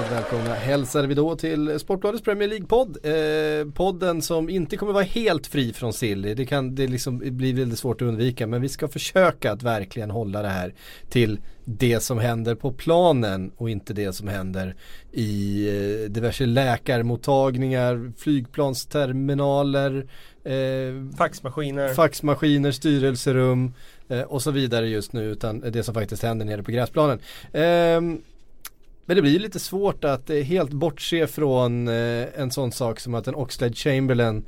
Hjärtligt välkomna hälsar vi då till Sportbladets Premier League-podd. Eh, podden som inte kommer vara helt fri från Silly. Det kan det liksom bli väldigt svårt att undvika. Men vi ska försöka att verkligen hålla det här till det som händer på planen och inte det som händer i eh, diverse läkarmottagningar, flygplansterminaler, eh, Faxmaskiner. faxmaskiner, styrelserum eh, och så vidare just nu utan det som faktiskt händer nere på gräsplanen. Men det blir lite svårt att eh, helt bortse från eh, en sån sak som att en Oxlade Chamberlain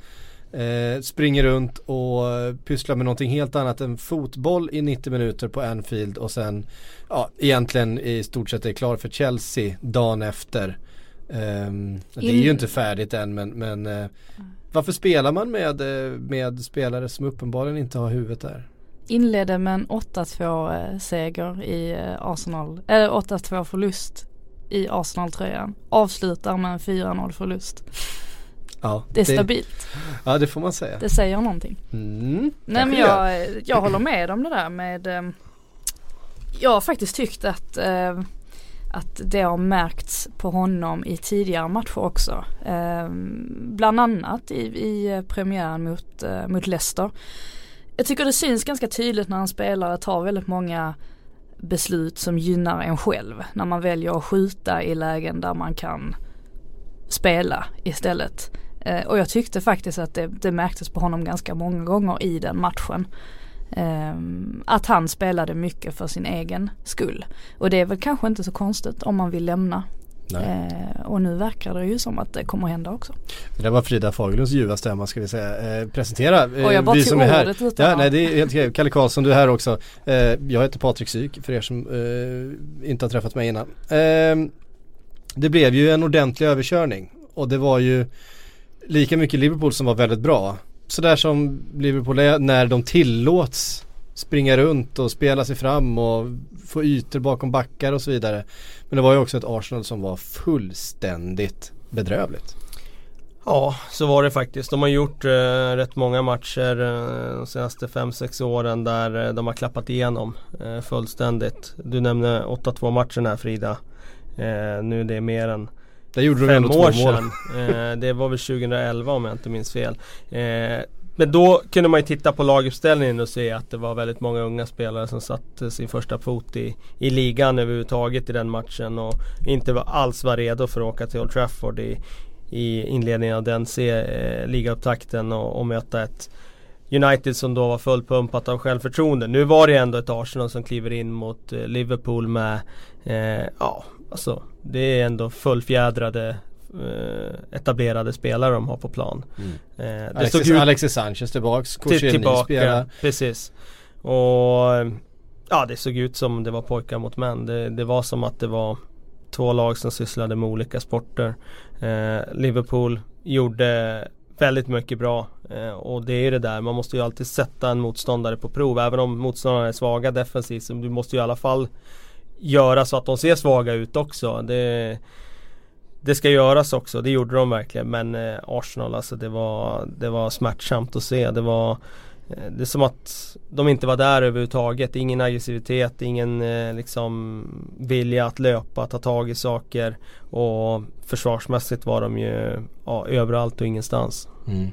eh, springer runt och pysslar med någonting helt annat än fotboll i 90 minuter på Anfield och sen ja, egentligen i stort sett är klar för Chelsea dagen efter. Ehm, det är ju In- inte färdigt än men, men varför spelar man med, med spelare som uppenbarligen inte har huvudet där? Inledde med en 8-2 eh, seger i Arsenal, eller 8-2 förlust i Arsenal-tröjan. Avslutar med en 4-0 förlust. Ja, Det är stabilt. Ja det får man säga. Det säger någonting. Mm, Nej men det jag, jag håller med om det där med eh, Jag har faktiskt tyckt att eh, att det har märkts på honom i tidigare matcher också. Eh, bland annat i, i premiären mot, eh, mot Leicester. Jag tycker det syns ganska tydligt när en spelare tar väldigt många beslut som gynnar en själv. När man väljer att skjuta i lägen där man kan spela istället. Eh, och jag tyckte faktiskt att det, det märktes på honom ganska många gånger i den matchen. Eh, att han spelade mycket för sin egen skull. Och det är väl kanske inte så konstigt om man vill lämna. Eh, och nu verkar det ju som att det kommer hända också. Det där var Frida Fagerlunds ljuva stämma ska vi säga. Eh, presentera eh, Och jag bara vi som är här. utan Ja, nej det är helt okej. Kalle Karlsson, du är här också. Eh, jag heter Patrik Syk för er som eh, inte har träffat mig innan. Eh, det blev ju en ordentlig överkörning och det var ju lika mycket Liverpool som var väldigt bra. Sådär som Liverpool är när de tillåts springa runt och spela sig fram och få ytor bakom backar och så vidare. Men det var ju också ett Arsenal som var fullständigt bedrövligt. Ja, så var det faktiskt. De har gjort eh, rätt många matcher eh, de senaste 5-6 åren där eh, de har klappat igenom eh, fullständigt. Du nämnde 8-2 matchen här Frida. Eh, nu är det mer än Där gjorde de fem ändå två år mål. sedan. Eh, det var väl 2011 om jag inte minns fel. Men då kunde man ju titta på laguppställningen och se att det var väldigt många unga spelare som satte sin första fot i, i ligan överhuvudtaget i den matchen och inte var, alls var redo för att åka till Old Trafford i, i inledningen av den se, eh, ligaupptakten och, och möta ett United som då var fullpumpat av självförtroende. Nu var det ändå ett Arsenal som kliver in mot eh, Liverpool med eh, Ja, alltså det är ändå fullfjädrade etablerade spelare de har på plan. Eh, det såg Alexis, ut Alexis Sanchez tillbaks, till, Koscielny tillbaka. spelar. Precis. Och eh, ja, det såg ut som det var pojkar mot män. Det, det var som att det var två lag som sysslade med olika sporter. Eh, Liverpool gjorde väldigt mycket bra eh, och det är det där, man måste ju alltid sätta en motståndare på prov. Även om motståndarna är svaga defensivt så du måste ju i alla fall göra så att de ser svaga ut också. Det, det ska göras också, det gjorde de verkligen. Men eh, Arsenal alltså det var, det var smärtsamt att se. Det var eh, det är som att de inte var där överhuvudtaget. Ingen aggressivitet, ingen eh, liksom vilja att löpa, ta tag i saker. Och försvarsmässigt var de ju ja, överallt och ingenstans. Mm.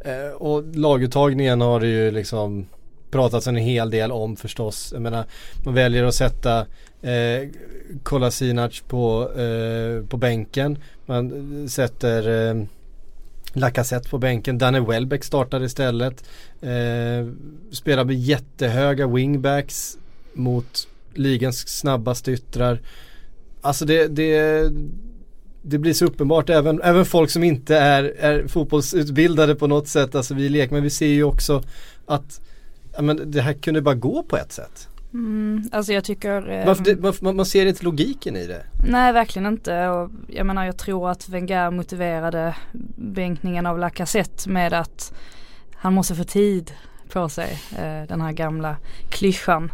Eh, och laguttagningen har det ju liksom pratats en hel del om förstås. Jag menar, man väljer att sätta eh, Kolasinac på, eh, på bänken. Man sätter eh, Lacazette på bänken. Danny Welbeck startar istället. Eh, spelar med jättehöga wingbacks mot ligans snabbaste yttrar. Alltså det, det, det blir så uppenbart även, även folk som inte är, är fotbollsutbildade på något sätt. Alltså vi lekmän vi ser ju också att men det här kunde bara gå på ett sätt. Mm, alltså jag tycker eh, Varför det, man, man ser inte logiken i det. Nej verkligen inte och jag menar jag tror att Wenger motiverade bänkningen av Lacazette med att han måste få tid på sig, eh, den här gamla klyschan.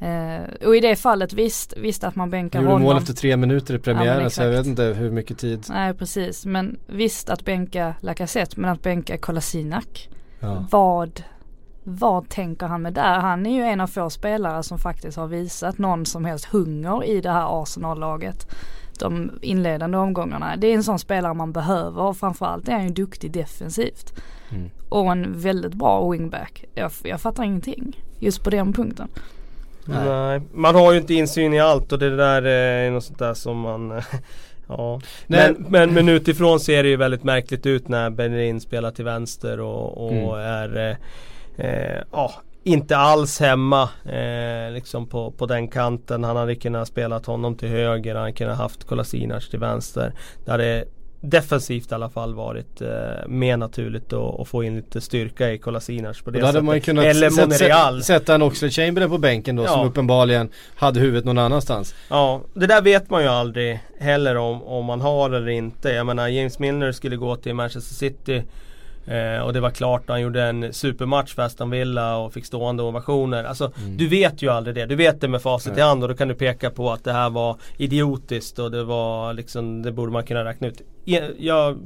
Eh, och i det fallet visst, visst att man bänkar Gjorde honom. mål efter tre minuter i premiären så jag vet inte hur mycket tid. Nej precis men visst att bänka Lacazette men att bänka Kolasinac. Ja. Vad, vad tänker han med där? Han är ju en av få spelare som faktiskt har visat någon som helst hunger i det här Arsenal-laget. De inledande omgångarna. Det är en sån spelare man behöver och framförallt är han ju duktig defensivt. Mm. Och en väldigt bra wingback. Jag, jag fattar ingenting just på den punkten. Nej. Nej. Man har ju inte insyn i allt och det där är något sånt där som man Ja. Men, men, men utifrån ser det ju väldigt märkligt ut när Bellerin spelar till vänster och, och Mm. är eh, eh, ja, inte alls hemma eh, liksom på, på den kanten. Han hade kunnat spelat honom till höger, han hade kunnat haft Kolasinac till vänster. Det hade defensivt i alla fall varit eh, mer naturligt att, få in lite styrka i Kolasinac på det sättet. man ju kunnat Eller sätta, Monreal. sätta en Oxlade Chamberlain på bänken då som Ja. uppenbarligen hade huvudet någon annanstans. Ja, det där vet man ju aldrig heller om, om man har eller inte. Jag menar James Milner skulle gå till Manchester City eh, och det var klart han gjorde en supermatch för Aston Villa och fick stående ovationer. Alltså du vet ju aldrig det. Du vet det med facit i hand och då kan du peka på att det här var idiotiskt och det var liksom, det borde man kunna räkna ut. Jag,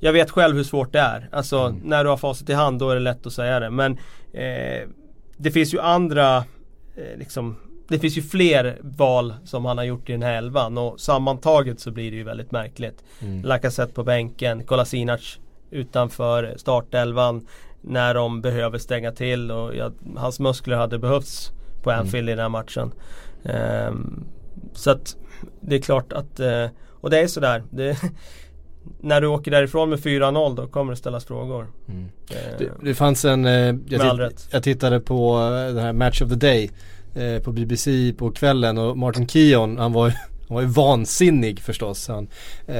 jag, vet själv hur svårt det är. Alltså när du har facit i hand då är det lätt att säga det. Men eh, det finns ju andra eh, liksom det finns ju fler val som han har gjort i den här elvan och sammantaget så blir det ju väldigt märkligt. Mm. Lacazette på bänken, Kolasinac utanför startelvan när de behöver stänga till och ja, hans muskler hade behövts på Anfield i den här matchen. Ehm, så att det är klart att, eh, och det är sådär. Det, när du åker därifrån med 4-0 då kommer det ställas frågor. Mm. Eh, Det, det fanns en, eh, jag, titt, jag tittade på den här Match of the Day på BBC på kvällen och Martin Keown han var han var ju vansinnig förstås. Han, eh,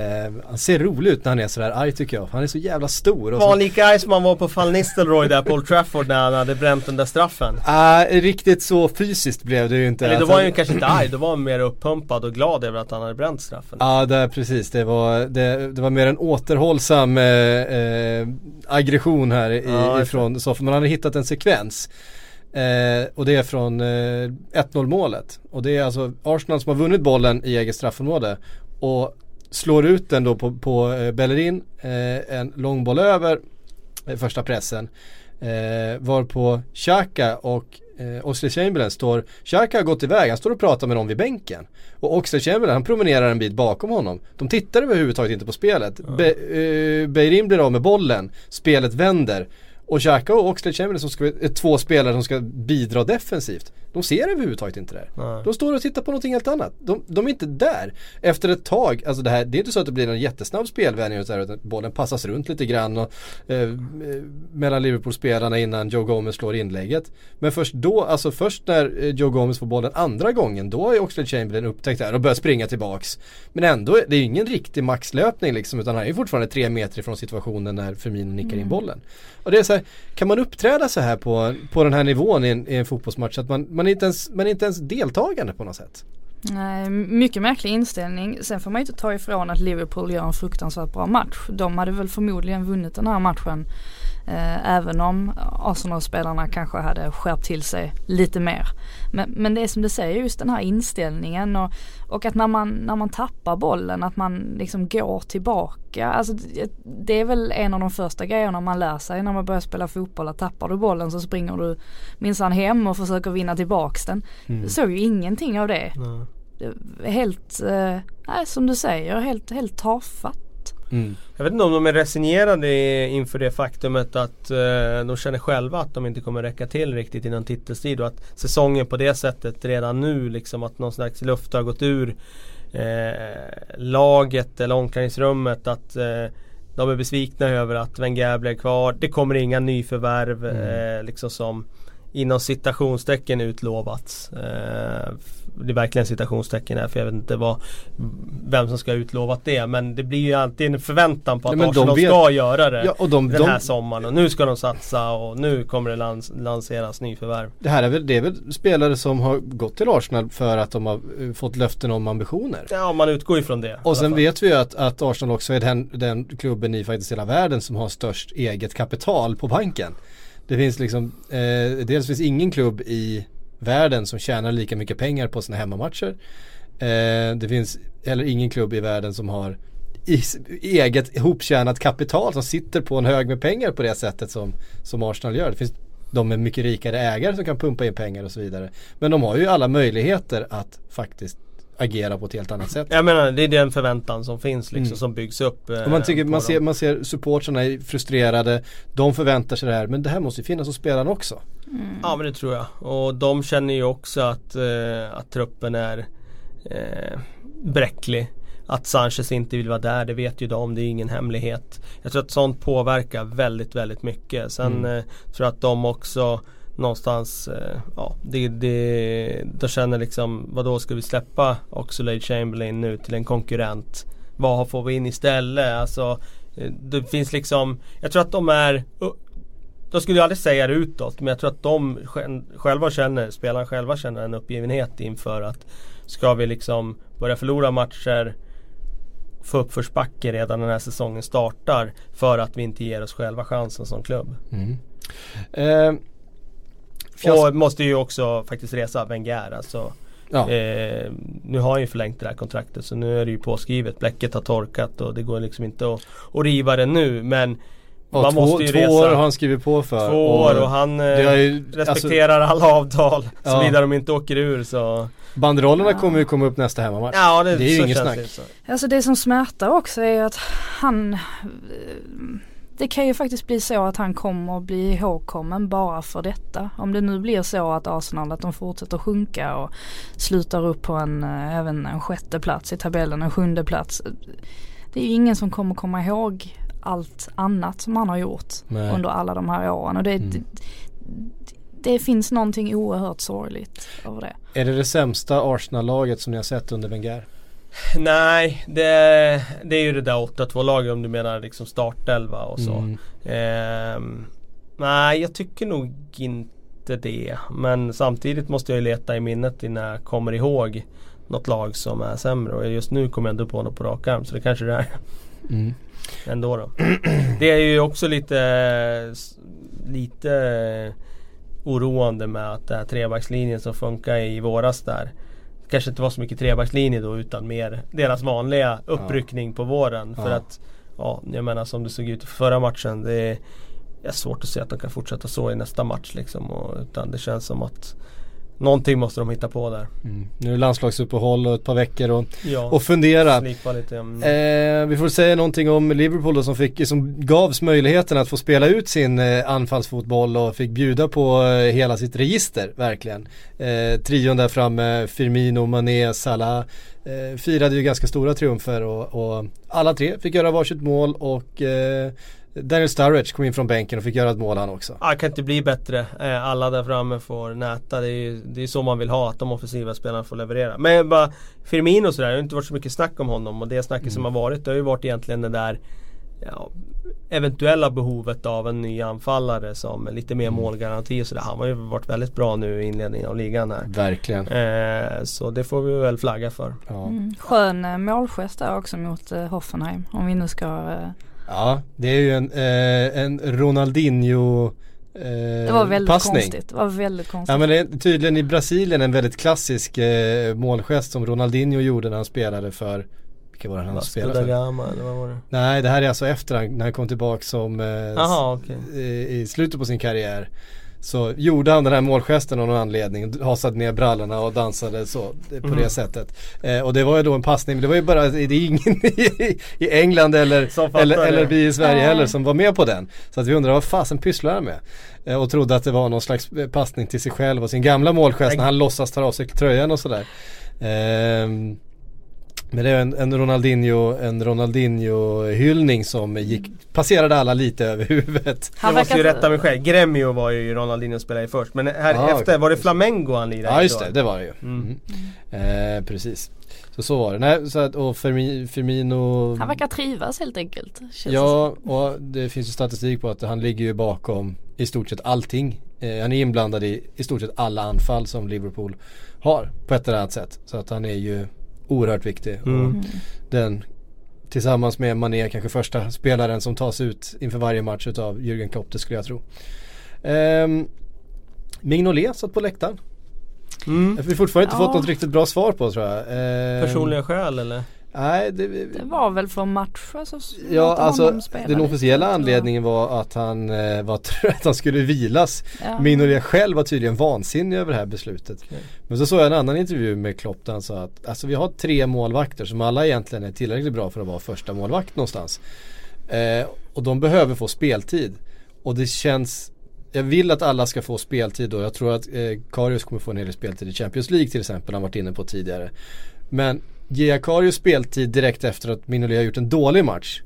han ser rolig ut när han är sådär arg tycker jag. Han är så jävla stor. Var lika arg som han var på Van Nistelrooy där på Old Trafford när han hade bränt den där straffen. Ah, riktigt så fysiskt blev det ju inte. Eller då Alltså, var han ju kanske inte arg, då var han mer uppumpad och glad över att han hade bränt straffen. Ja, det, precis. Det var, det, det var mer en återhållsam eh, eh, aggression här i, just ifrån Soffa. Man hade hittat en sekvens. Eh, och det är från eh, 1-0 målet. Och det är alltså Arsenal som har vunnit bollen i eget straffområde. Och slår ut den då på, på eh, Bellerin. Eh, en lång boll över eh, första pressen. Eh, var på Xhaka och eh, Oxlade Chamberlain står, Xhaka har gått iväg, han står och pratar med någon vid bänken. Och Oxlade Chamberlain han promenerar en bit bakom honom. De tittar överhuvudtaget inte på spelet. Be, eh, Beirin blir av med bollen, spelet vänder. Och Xhaka och Oxlade Chamberlain som ska, är två spelare som ska bidra defensivt. De ser överhuvudtaget inte det. Nej. De står och tittar på någonting helt annat. De, de är inte där. Efter ett tag, alltså det här, det är inte så att det blir en jättesnabb spelvändning här, utan bollen passas runt lite grann och, eh, eh, mellan Liverpool-spelarna innan Joe Gomez slår inlägget. Men först då, alltså först när eh, Joe Gomez får bollen andra gången, då har Oxlade Chamberlain upptäckt det här och börjat springa tillbaks. Men ändå, det är ju ingen riktig maxlöpning liksom, utan han är ju fortfarande tre meter ifrån situationen när Firmino nickar in bollen. Och det är så här, kan man uppträda så här på, på den här nivån i en, i en fotbollsmatch att man, man, är inte ens, man är inte ens deltagande på något sätt? Nej, mycket märklig inställning. Sen får man ju inte ta ifrån att Liverpool gör en fruktansvärt bra match. De hade väl förmodligen vunnit den här matchen. Eh, även om Arsenal-spelarna kanske hade skärpt till sig lite mer. Men, men det är som du säger, just den här inställningen och, och att när man, när man tappar bollen att man liksom går tillbaka. Alltså det, är väl en av de första grejerna man lär sig när man börjar spela fotboll. Att tappar du bollen så springer du minsann hem och försöker vinna tillbaks den. Mm. Såg ju ingenting av det. Nej. Helt, eh, som du säger, helt, helt tafatt. Mm. Jag vet inte om de är resignerade inför det faktumet att eh, de känner själva att de inte kommer räcka till riktigt innan titelstrid och att säsongen på det sättet redan nu liksom att någon slags luft har gått ur eh, laget eller omklädningsrummet att eh, de är besvikna över att Wenger blev kvar. Det kommer inga nyförvärv Mm. eh, liksom som inom citationstecken utlovats. Det är verkligen citationstecken här för jag vet inte vad, vem som ska ha utlovat det. Men det blir ju alltid en förväntan på att de Arsenal vet- ska göra det Ja, och de, den här de, sommaren. Och nu ska de satsa och nu kommer det lans lanseras nyförvärv. det här är väl, det är väl spelare som har gått till Arsenal för att de har eh, fått löften om ambitioner. Ja, man utgår ifrån det. Och sen vet vi ju att, att Arsenal också är den, den klubben i faktiskt hela världen som har störst eget kapital på banken. Det finns liksom, eh, dels finns ingen klubb i världen som tjänar lika mycket pengar på sina hemmamatcher. Eh, det finns heller ingen klubb i världen som har i, eget ihoptjänat kapital som sitter på en hög med pengar på det sättet som, som Arsenal gör. Det finns de med mycket rikare ägare som kan pumpa in pengar och så vidare. Men de har ju alla möjligheter att faktiskt agera på ett helt annat sätt. Jag menar det är den förväntan som finns liksom Mm. som byggs upp. eh, Och man, tycker, man, dem. ser, man ser supportrarna är frustrerade, de förväntar sig det här, men det här måste ju finnas hos spelarna också. Ja men det tror jag. Och de känner ju också att, eh, att truppen är eh, bräcklig. Att Sanchez inte vill vara där, det vet ju de, det är ingen hemlighet. Jag tror att sånt påverkar väldigt, väldigt mycket. Sen Mm. eh, tror jag att de också någonstans, eh, ja, det, det, de känner liksom, vadå då ska vi släppa Oxlade Chamberlain nu till en konkurrent? Vad får vi in istället? Alltså, eh, det finns liksom, jag tror att de är de skulle ju aldrig säga det utåt men jag tror att de själva känner, spelarna själva känner en uppgivenhet inför att Ska vi liksom börja förlora matcher Få uppförsbacke redan när den här säsongen startar För att vi inte ger oss själva chansen som klubb. Mm. Eh, fiasko- Och måste ju också faktiskt resa Wenger alltså. ja. Eh, nu har han ju förlängt det här kontraktet så nu är det ju påskrivet. Bläcket har torkat och det går liksom inte att, att riva det nu men och man två, måste ju två resa år har han skrivit på för. Två år och han det har eh, ju, alltså, respekterar alla avtal Ja. såvida de inte åker ur så banderollerna kommer ju komma upp nästa hemmamatch. Ja det, Det är ju inget snack. det så. Alltså det som smärtar också är att han eh, Det kan ju faktiskt bli så att han kommer att bli ihågkommen bara för detta. Om det nu blir så att Arsenal att de fortsätter sjunka och slutar upp på en, eh, även en sjätte plats i tabellen, en sjunde plats. Det är ju ingen som kommer komma ihåg allt annat som han har gjort Nej. under alla de här åren. Och det, Mm. det, det finns någonting oerhört sorgligt över det. Är det det sämsta Arsenal-laget som ni har sett under Wenger? Nej det, det är ju det där 8-2 laget om du menar liksom startelva och så. Mm. Ehm, nej jag tycker nog inte det. Men samtidigt måste jag ju leta i minnet innan jag kommer ihåg något lag som är sämre. Och just nu kommer jag inte på något på rak arm så det kanske det är. Mm. Ändå då. Det är ju också lite Lite oroande med att det här trebackslinjen som funkar i våras där Kanske inte var så mycket trebackslinje då utan mer deras vanliga uppryckning på våren. För Ja. att Ja, jag menar som det såg ut förra matchen. Det är, det är svårt att se att de kan fortsätta så i nästa match liksom. Och, utan det känns som att Någonting måste de hitta på där. Mm. Nu är det landslagsuppehåll och ett par veckor och, Ja, och fundera. lite. Mm. Eh, vi får säga någonting om Liverpool då som, fick, som gavs möjligheten att få spela ut sin eh, anfallsfotboll och fick bjuda på eh, hela sitt register verkligen. Eh, trion där framme, Firmino, Mané, Salah eh, firade ju ganska stora triumfer och, och alla tre fick göra varsitt mål och eh, Daniel Sturridge kom in från bänken och fick göra ett mål han också. Ja, det kan inte bli bättre. Eh, Alla där framme får näta. Det är ju det är så man vill ha, att de offensiva spelarna får leverera. Men bara Firmino sådär, det har inte varit så mycket snack om honom. Och det snacket som har varit, det har ju varit egentligen det där ja, eventuella behovet av en ny anfallare som är lite mer målgaranti och sådär. Han har ju varit väldigt bra nu i inledningen av ligan här. Verkligen. Eh, så det får vi väl flagga för. Ja. Mm. Skön eh, målgest där också mot eh, Hoffenheim. Om vi nu ska eh, ja, det är ju en, eh, en Ronaldinho eh, Det var väldigt passning. konstigt. Det var väldigt konstigt. Ja men det är tydligen i Brasilien en väldigt klassisk eh, målgest som Ronaldinho gjorde när han spelade för Vilka var det han Vasco spelade för? Gama, eller vad var det? Nej det här är alltså efter han, när han kom tillbaka som eh, Jaha, okej. i, i slutet på sin karriär Så gjorde han den här målgesten av någon anledning, hasade ner brallorna och dansade så eh, på Mhm. det sättet. Eh, och det var ju då en passning, men det var ju bara, det är ingen i, i England eller, eller, eller vi i Sverige heller som var med på den. Så att vi undrar vad fasen pysslar han med? Eh, och trodde att det var någon slags eh, passning till sig själv och sin gamla målgest när han låtsas ta av sig tröjan och sådär. Ehm, Men det är en, en Ronaldinho, en Ronaldinho-hyllning som gick, passerade alla lite över huvudet. Jag måste ju rätta mig själv. Gremio var ju Ronaldinho spelade i först. Men här Ah, efter, okej. var det Flamengo han lirade Ja just det, det var det ju. Mm. Mm. Eh, precis. Så så var det. Nej, så att, och Firmi, Firmino Han verkar trivas helt enkelt. Ja, och det finns ju statistik på att han ligger ju bakom i stort sett allting. Eh, han är inblandad i i stort sett alla anfall som Liverpool har på ett eller annat sätt. Så att han är ju oerhört viktig. Mm. Och den tillsammans med Mané kanske första spelaren som tas ut inför varje match utav Jürgen Klopp, det skulle jag tro. Um, Mignolet satt på läktaren. Mm. Vi har fortfarande inte Ja. fått något riktigt bra svar på tror jag. Ehm, Personliga skäl eller? Nej, det, Det var väl för matcher så Ja alltså honom spela den lite, officiella jag. anledningen var att han eh, var trött, att han skulle vilas. Ja. Minoria själv var tydligen vansinnig över det här beslutet. Okej. Men så såg jag en annan intervju med Klopp där han sa att alltså vi har tre målvakter som alla egentligen är tillräckligt bra för att vara första målvakt någonstans. Eh, och de behöver få speltid. Och det känns jag vill att alla ska få speltid och jag tror att eh, Karius kommer få en hel del speltid i Champions League till exempel, han varit inne på tidigare. Men ger Karius speltid direkt efter att Minolet har gjort en dålig match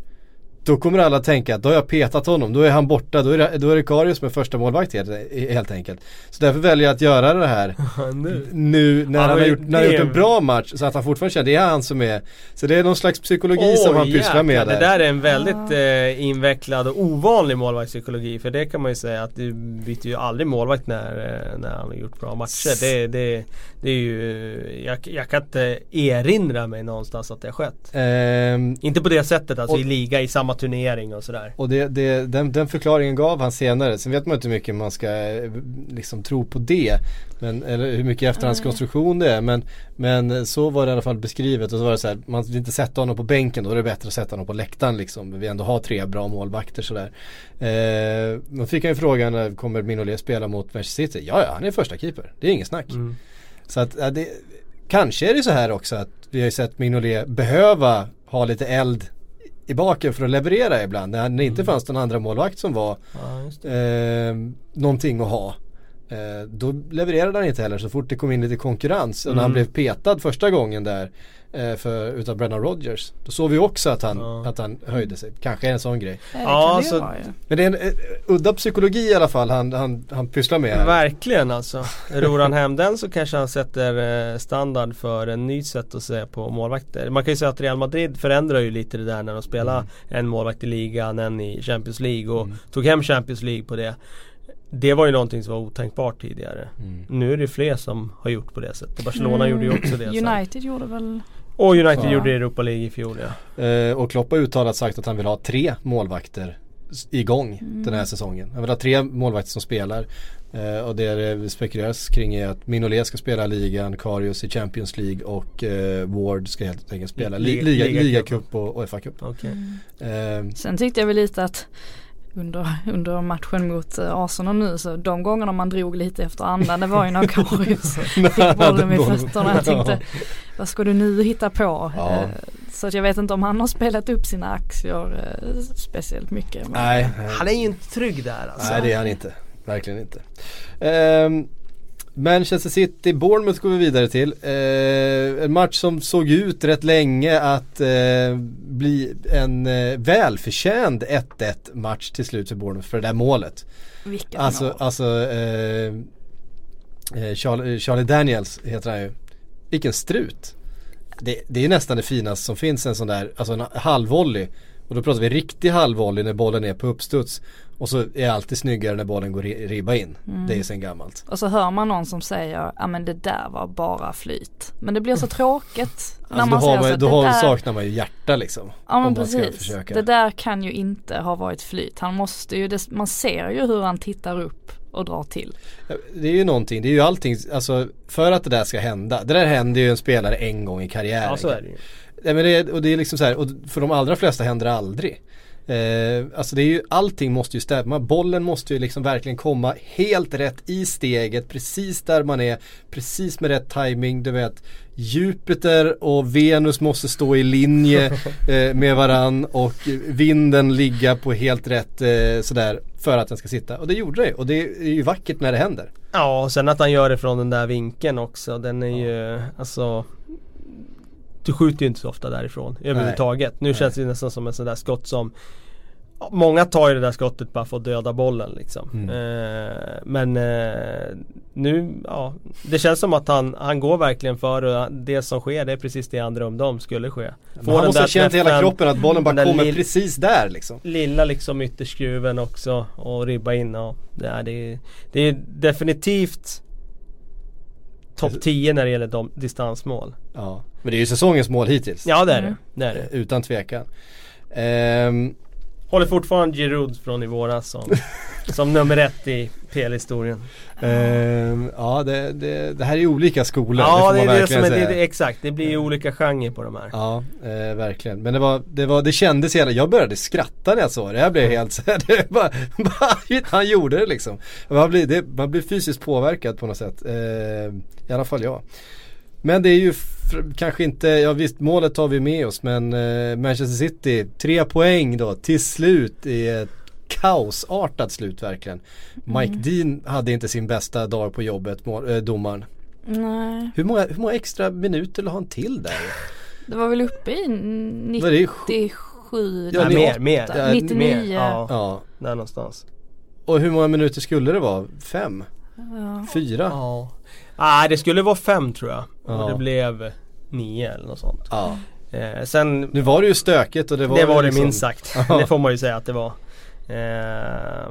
då kommer alla tänka att då har jag petat honom, då är han borta, då är det, då är det Karius är första målvakt helt, helt enkelt. Så därför väljer jag att göra det här nu? nu när Ja, han har gjort, när han gjort en bra match så att han fortfarande känner det är han som är Så det är någon slags psykologi som han pysslar med där. Det där är en väldigt eh, invecklad och ovanlig målvaktspsykologi. För det kan man ju säga att du byter ju aldrig målvakt när, eh, när han har gjort bra matcher. Det, det, det är ju, jag, jag kan inte erinra mig någonstans att det har skett. Ehm, Inte på det sättet, alltså Och- i liga i samma turnering och sådär. och det, det, den, den förklaringen gav han senare. Sen vet man inte hur mycket man ska eh, liksom tro på det. Men, eller hur mycket efterhandskonstruktion det är. Men, men så var det i alla fall beskrivet. Och så var det så här, man vill inte sätta honom på bänken. Då är det bättre att sätta honom på läktaren liksom. Vi ändå har tre bra målvakter sådär. Eh, man fick han ju frågan, kommer Minolet spela mot Manchester City? Ja, ja, han är första keeper. Det är inget snack. Mm. Så att ja, det, kanske är det så här också att vi har ju sett Mignolet behöva ha lite eld i baken för att leverera ibland. När det inte fanns någon andra målvakt som var Ja, eh, någonting att ha. Eh, då levererade han inte heller så fort det kom in lite konkurrens. Och när han Mm. blev petad första gången där eh, för, utav Brennan Rodgers. Då såg vi också att han, Ja. att han höjde sig. Kanske en sån grej. Ja, Ja, så- ju vara ju. Men det är en eh, udda psykologi i alla fall han, han, han pysslar med. här. Verkligen alltså. Ror han hem den så kanske han sätter eh, standard för en ny sätt att se på målvakter. Man kan ju säga att Real Madrid förändrar ju lite det där när de spelar Mm. en målvakt i ligan, en i Champions League och tog hem Champions League på det. Det var ju någonting som var otänkbart tidigare. Mm. Nu är det fler som har gjort på det sättet. Barcelona gjorde ju också det sen. United gjorde väl Och United Ja. gjorde det i Europa League i fjol ja. Eh, och Klopp har uttalat sagt att han vill ha tre målvakter igång Mm. den här säsongen. Han vill ha tre målvakter som spelar. Eh, och det det spekuleras kring är att Minolet ska spela ligan, Karius i Champions League och eh, Ward ska helt enkelt spela li- Liga- liga, ligacup. ligacup och, och FA-cup. Okej. Mm. Eh, Sen tyckte jag väl lite att under, under matchen mot eh, Arsenal nu så de gångerna man drog lite efter andan det var ju när Karius fick bollen vid fötterna. Jag tänkte vad ska du nu hitta på? Ja. Eh, Så att jag vet inte om han har spelat upp sina aktier eh, speciellt mycket. Men nej, Han är ju inte trygg där alltså. nej det är han inte. Verkligen inte. Ehm, Manchester City, Bournemouth går vi vidare till. Eh, en match som såg ut rätt länge att eh, bli en eh, välförtjänd 1-1 match till slut för Bournemouth för det där målet. vilket Alltså, mål. alltså eh, eh, Charlie, Charlie Daniels heter han ju. Vilken strut. Det, det är nästan det finaste som finns en sån där, alltså en halvvolley. Och då pratar vi riktig halvvolley när bollen är på uppstuds. Och så är det alltid snyggare när bollen går ri- ribba in. Mm. Det är sen gammalt. Och så hör man någon som säger, ja men det där var bara flyt. Men det blir så tråkigt när Alltså, då man har säger man, så. då har, där, saknar man ju hjärta liksom. Ja men precis. Det där kan ju inte ha varit flyt. Han måste ju, det, man ser ju hur han tittar upp och drar till. Det är ju någonting, det är ju allting, alltså för att det där ska hända. Det där händer ju en spelare en gång i karriären. Ja så är det ju. Nej men det, och det är liksom så här, och för de allra flesta händer det aldrig. Eh, alltså det är ju, allting måste ju stämma. Bollen måste ju liksom verkligen komma helt rätt i steget, precis där man är, precis med rätt timing. Du vet, Jupiter och Venus måste stå i linje eh, med varann och vinden ligga på helt rätt eh, sådär för att den ska sitta. Och det gjorde det och det är ju vackert när det händer. Ja och sen att han gör det från den där vinkeln också. Den är ju alltså du skjuter ju inte så ofta därifrån överhuvudtaget. Nu Nej. känns det nästan som en sån där skott som Många tar ju det där skottet bara för att döda bollen liksom. Mm. Eh, men eh, nu, ja Det känns som att han, han går verkligen för och det som sker det är precis det han drömde om skulle ske. Men Får han den måste ha känt i hela kroppen att bollen bara kommer lill- precis där liksom. Lilla liksom ytterskruven också och ribba in och det är, det är, det är definitivt Topp 10 när det gäller de, distansmål. Ja. Men det är ju säsongens mål hittills. Ja det är Mm. det. det, är det. Utan tvekan. Ehm, Håller fortfarande Giroud från i våras som, som nummer ett i PL-historien. ehm, ja det, det, det här är olika skolor. Ja får det man är det som är, det, säga. det, exakt, det blir ju olika genrer på de här. Ja, eh, verkligen. Men det var, det var, det kändes hela, jag började skratta när jag såg det. Jag blev helt såhär, det bara, shit, han gjorde det liksom. Man blir, det, man blir fysiskt påverkad på något sätt. Eh, I alla fall jag. Men det är ju kanske inte, ja visst målet tar vi med oss men eh, Manchester City, tre poäng då till slut i ett kaosartat slut verkligen. Mike Dean hade inte sin bästa dag på jobbet, eh, domaren. Nej, Hur många, hur många extra minuter la han till där? det var väl uppe i Vad är det? Sju- 97, Ja, Nej, det är mer, mer. Ja, 99. Mer, ja, Ja, där någonstans. och hur många minuter skulle det vara? Fem? Ja. Fyra? Ja. Nej det skulle vara fem tror jag. Ja. Och det blev nio eller något sånt. Ja. Eh, sen Nu var det ju stökigt och det var det var det liksom- minst sagt. Ja. Det får man ju säga att det var. Eh,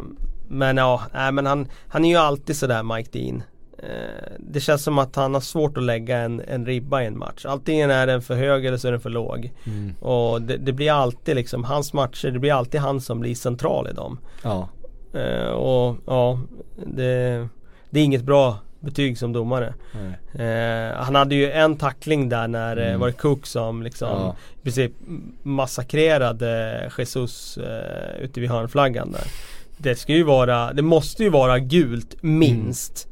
men ja, nej, men han, han är ju alltid sådär Mike Dean. Eh, det känns som att han har svårt att lägga en, en ribba i en match. Antingen är den för hög eller så är den för låg. Mm. Och det, det blir alltid liksom hans matcher, det blir alltid han som blir central i dem. Ja. Eh, och ja, det, det är inget bra betyg som domare. Eh, han hade ju en tackling där när Mm. var det Cook som liksom Ja. i princip massakrerade Jesus eh, ute vid hörnflaggan där. Det ska ju vara, det måste ju vara gult minst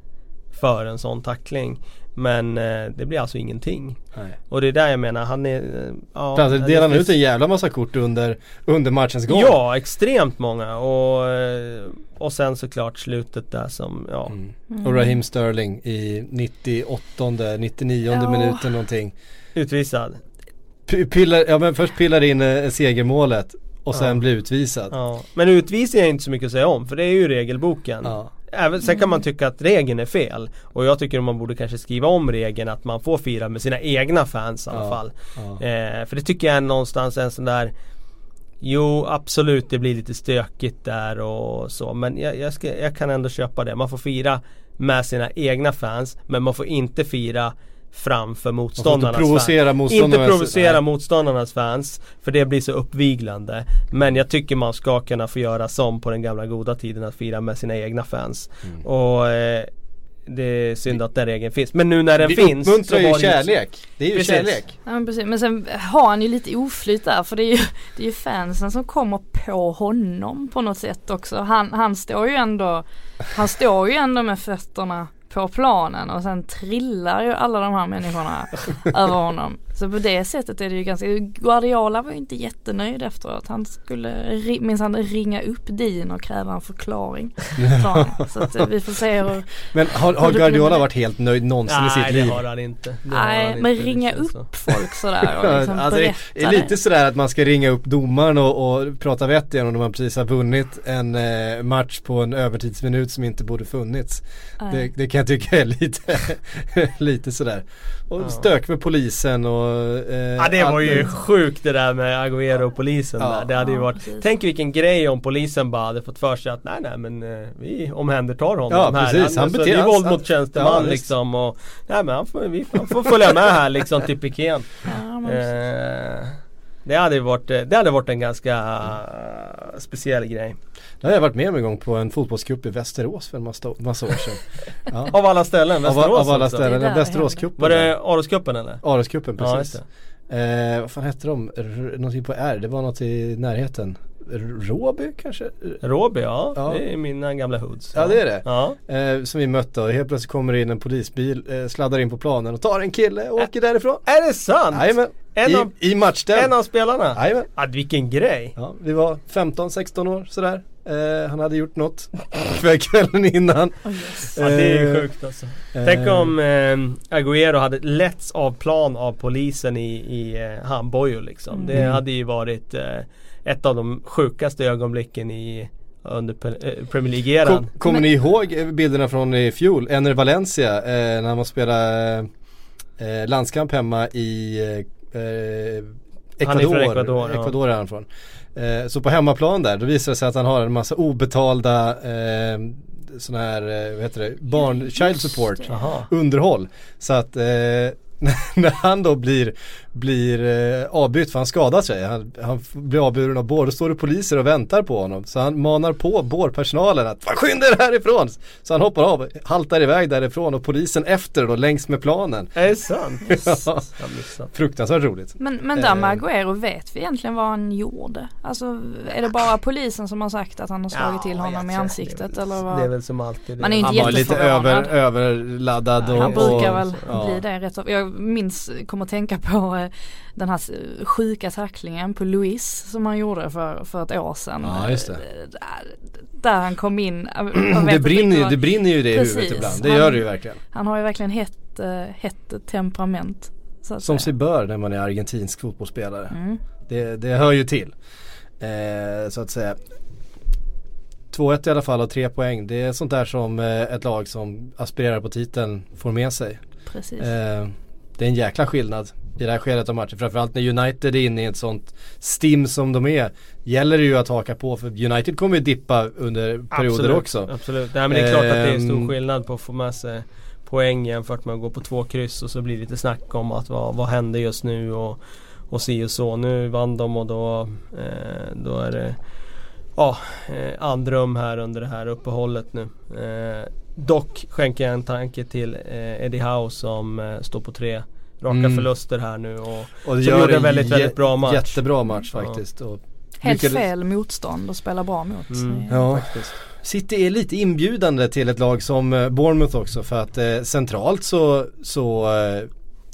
för en sån tackling. Men eh, det blir alltså ingenting. Nej. Och det är där jag menar, han är... eh, Ja, Alltså, det delade han ut en jävla massa kort under, under matchens gång? Ja, extremt många och, eh, och sen såklart slutet där som, ja. Mm. Och Raheem Sterling i 98 99 Ja. minuten någonting. Utvisad. P- pillar, ja men först pillar in eh, segermålet och sen Ja. blir utvisad. Ja. Men utvisning är inte så mycket att säga om för det är ju regelboken. Ja. Även, sen kan man tycka att regeln är fel. Och jag tycker man borde kanske skriva om regeln att man får fira med sina egna fans i alla Ja. fall. Ja. Eh, för det tycker jag är någonstans en sån där Jo absolut det blir lite stökigt där och så men jag, jag, ska, jag kan ändå köpa det. Man får fira med sina egna fans men man får inte fira framför motståndarnas provocera fans. motståndarnas- Inte provocera nej. motståndarnas fans för det blir så uppviglande. Men jag tycker man ska kunna få göra som på den gamla goda tiden att fira med sina egna fans. Mm. Och eh, det är synd att den regeln finns. Men nu när den Vi finns uppmuntrar så ju kärlek. Det är ju Precis. kärlek. Ja, men, precis. men sen har han ju lite oflyt där för det är ju, det är ju fansen som kommer på honom på något sätt också. Han, han står ju ändå, han står ju ändå med fötterna på planen och sen trillar ju alla de här människorna över honom. Så på det sättet är det ju ganska, Guardiola var ju inte jättenöjd efteråt. Han skulle minsann ringa upp Dean och kräva en förklaring. han. Så att eh, vi får se hur, Men har, har Guardiola varit helt nöjd någonsin i Nej sitt det liv? har han inte. Det har han nej inte, men det ringa upp så. folk sådär och liksom alltså, det berätta är lite sådär att man ska ringa upp domaren och, och prata vett igen om man precis har vunnit en eh, match på en övertidsminut som inte borde funnits. Nej. Det, det kan jag tycka är lite, lite sådär. Och Ja. stök med polisen och... Eh, Ja det var ju sjukt det där med Agüero och polisen Ja. där. Det hade ju varit precis. Tänk vilken grej om polisen bara hade fått för sig att nej nej men eh, vi omhändertar honom Ja, här. precis. Han alltså, beter- det är han- våld han- mot tjänsteman Ja, liksom och Nej men han får, vi, han får följa med här liksom till pikén. Ja, det hade varit, eh, det hade varit en ganska eh, speciell grej. Det har jag varit med om en gång på en fotbollscup i Västerås för en massa, massa år sedan. Ja. Av alla ställen, av, Västerås av alla också. ställen, det Västeråscupen. Var det Aroscupen eller? Aroscupen Ja, precis. just eh, vad fan hette de? R- någonting på R, det var något i närheten. Råby kanske? Råby, ja, Ja. det är mina gamla hoods. Ja, det är det. Ja. Eh, som vi mötte och helt plötsligt kommer det in en polisbil, eh, sladdar in på planen och tar en kille och åker därifrån. Är det sant? Jajamän, En av- i, i matchställ. En av spelarna? Jajamän. Ja, vilken grej! Ja, vi var 15-16 år sådär. Eh, han hade gjort något kväll- kvällen innan. Oh, yes. Ja, det är Eh, sjukt alltså. Tänk om eh, Agüero hade letts av plan av polisen i, i eh, handbojor liksom. Det Mm. hade ju varit eh, ett av de sjukaste ögonblicken i under eh, Premier League-eran. Kom, kommer ni ihåg eh, bilderna från i fjol? Ener Valencia eh, när man spelade eh, landskamp hemma i eh, eh, Han är från Ecuador. Ecuador, ja. Ecuador är han från. Eh, så på hemmaplan där, då visar det sig att han har en massa obetalda eh, sådana här, eh, vad heter det, barn, child support underhåll. Så att eh, när han då blir, blir eh, avbytt för han skadar sig, han, han blir avburen av bår, då står det poliser och väntar på honom. Så han manar på bårpersonalen att "Fan, skynda er härifrån! Så han hoppar av, haltar iväg därifrån och polisen efter då längs med planen. Är det sant? Ja, fruktansvärt roligt. Men, men där med Eh. Agüero, vet vi egentligen vad han gjorde? Alltså är det bara polisen som har sagt att han har slagit till Ja, honom jag i tror det är ansiktet väl- eller Det är vad? väl som alltid det. Man är ju inte Han var lite över, överladdad och, Han brukar och, väl ja. bli det rätt så. Jag minns, kommer att tänka på eh, den här sjuka tacklingen på Louis som han gjorde för, för ett år sedan. Ja, just det. Eh, Där, där han kom in. jag Det brinner, vad- det brinner ju det i huvudet ibland, det Han- gör det ju verkligen. Han har ju verkligen hett, eh, hett temperament. Som säga. sig bör när man är argentinsk fotbollsspelare. Mm. Det, det hör ju till. Eh, så att säga. 2-1 i alla fall och 3 poäng. Det är sånt där som ett lag som aspirerar på titeln får med sig. Precis. Eh, det är en jäkla skillnad i det här skedet av matchen. Framförallt när United är inne i ett sånt stim som de är. Gäller det ju att haka på för United kommer ju dippa under perioder absolut, också. Absolut. Nej, men det är klart att det är stor Ehm. skillnad på att få med sig poäng jämfört med att gå på två kryss och så blir det lite snack om att vad, vad händer just nu och, och si och så. Nu vann de och då, eh, då är det ja, eh, andrum här under det här uppehållet nu. Eh, dock skänker jag en tanke till eh, Eddie Howe som eh, står på tre raka Mm. förluster här nu och Och det Som gör gjorde en väldigt, väldigt bra match. Jättebra match Ja. faktiskt. Och Helt lyckades- fel motstånd att spela bra mot. Mm. Det- Ja. faktiskt. City är lite inbjudande till ett lag som eh, Bournemouth också för att eh, centralt så, så eh,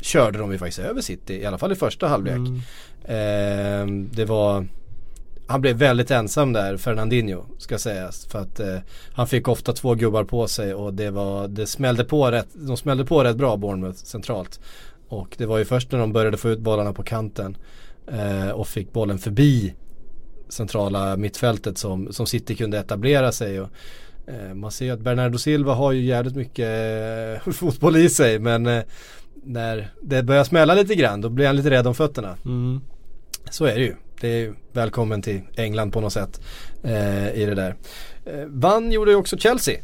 körde de ju faktiskt över City i alla fall i första halvlek. Mm. Eh, det var han blev väldigt ensam där, Fernandinho ska sägas. För att eh, han fick ofta två gubbar på sig och det var, det smällde på rätt, de smällde på rätt bra Bournemouth centralt. Och det var ju först när de började få ut bollarna på kanten eh, och fick bollen förbi centrala mittfältet som, som City kunde etablera sig. Och, eh, man ser ju att Bernardo Silva har ju jävligt mycket eh, fotboll i sig men eh, när det börjar smälla lite grann då blir han lite rädd om fötterna. Mm. Så är det ju. Det är välkommen till England på något sätt eh, i det där. Eh, vann gjorde ju också Chelsea.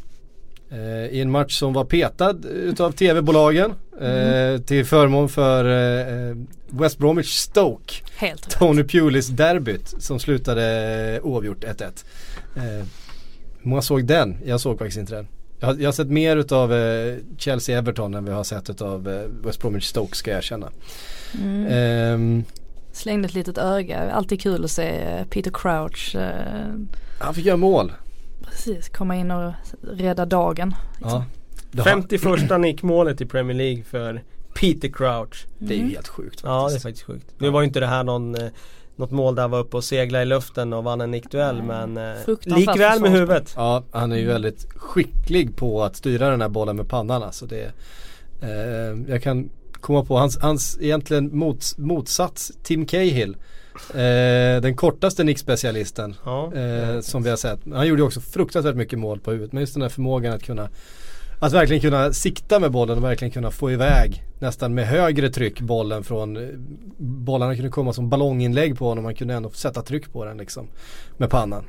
Eh, I en match som var petad utav tv-bolagen eh, till förmån för eh, West Bromwich Stoke. Helt. Tony Pulis derbyt som slutade oavgjort 1-1. Eh, många såg den? Jag såg faktiskt inte den. Jag har, jag har sett mer utav Chelsea-Everton än vi har sett utav West Bromwich Stoke ska jag erkänna. Mm. Slängde ett litet öga. Alltid kul att se eh, Peter Crouch eh, han fick göra mål. precis komma in och rädda dagen. Ja. Det, har, 51 nickmålet i Premier League för Peter Crouch. det är Mm. ju helt sjukt faktiskt. Ja det är faktiskt sjukt. Nu var ju inte det här någon eh, något mål där han var uppe och segla i luften och vann en nickduell men eh, likväl med huvudet. Ja, han är ju väldigt skicklig på att styra den här bollen med pannan alltså. Det, eh, jag kan komma på hans, hans egentligen mots, motsats Tim Cahill. Eh, den kortaste nickspecialisten Ja. eh, som vi har sett. Han gjorde ju också fruktansvärt mycket mål på huvudet. Men just den här förmågan att kunna att verkligen kunna sikta med bollen och verkligen kunna få iväg nästan med högre tryck bollen från eh, Bollarna kunde komma som ballonginlägg på honom. Man kunde ändå sätta tryck på den liksom. Med pannan.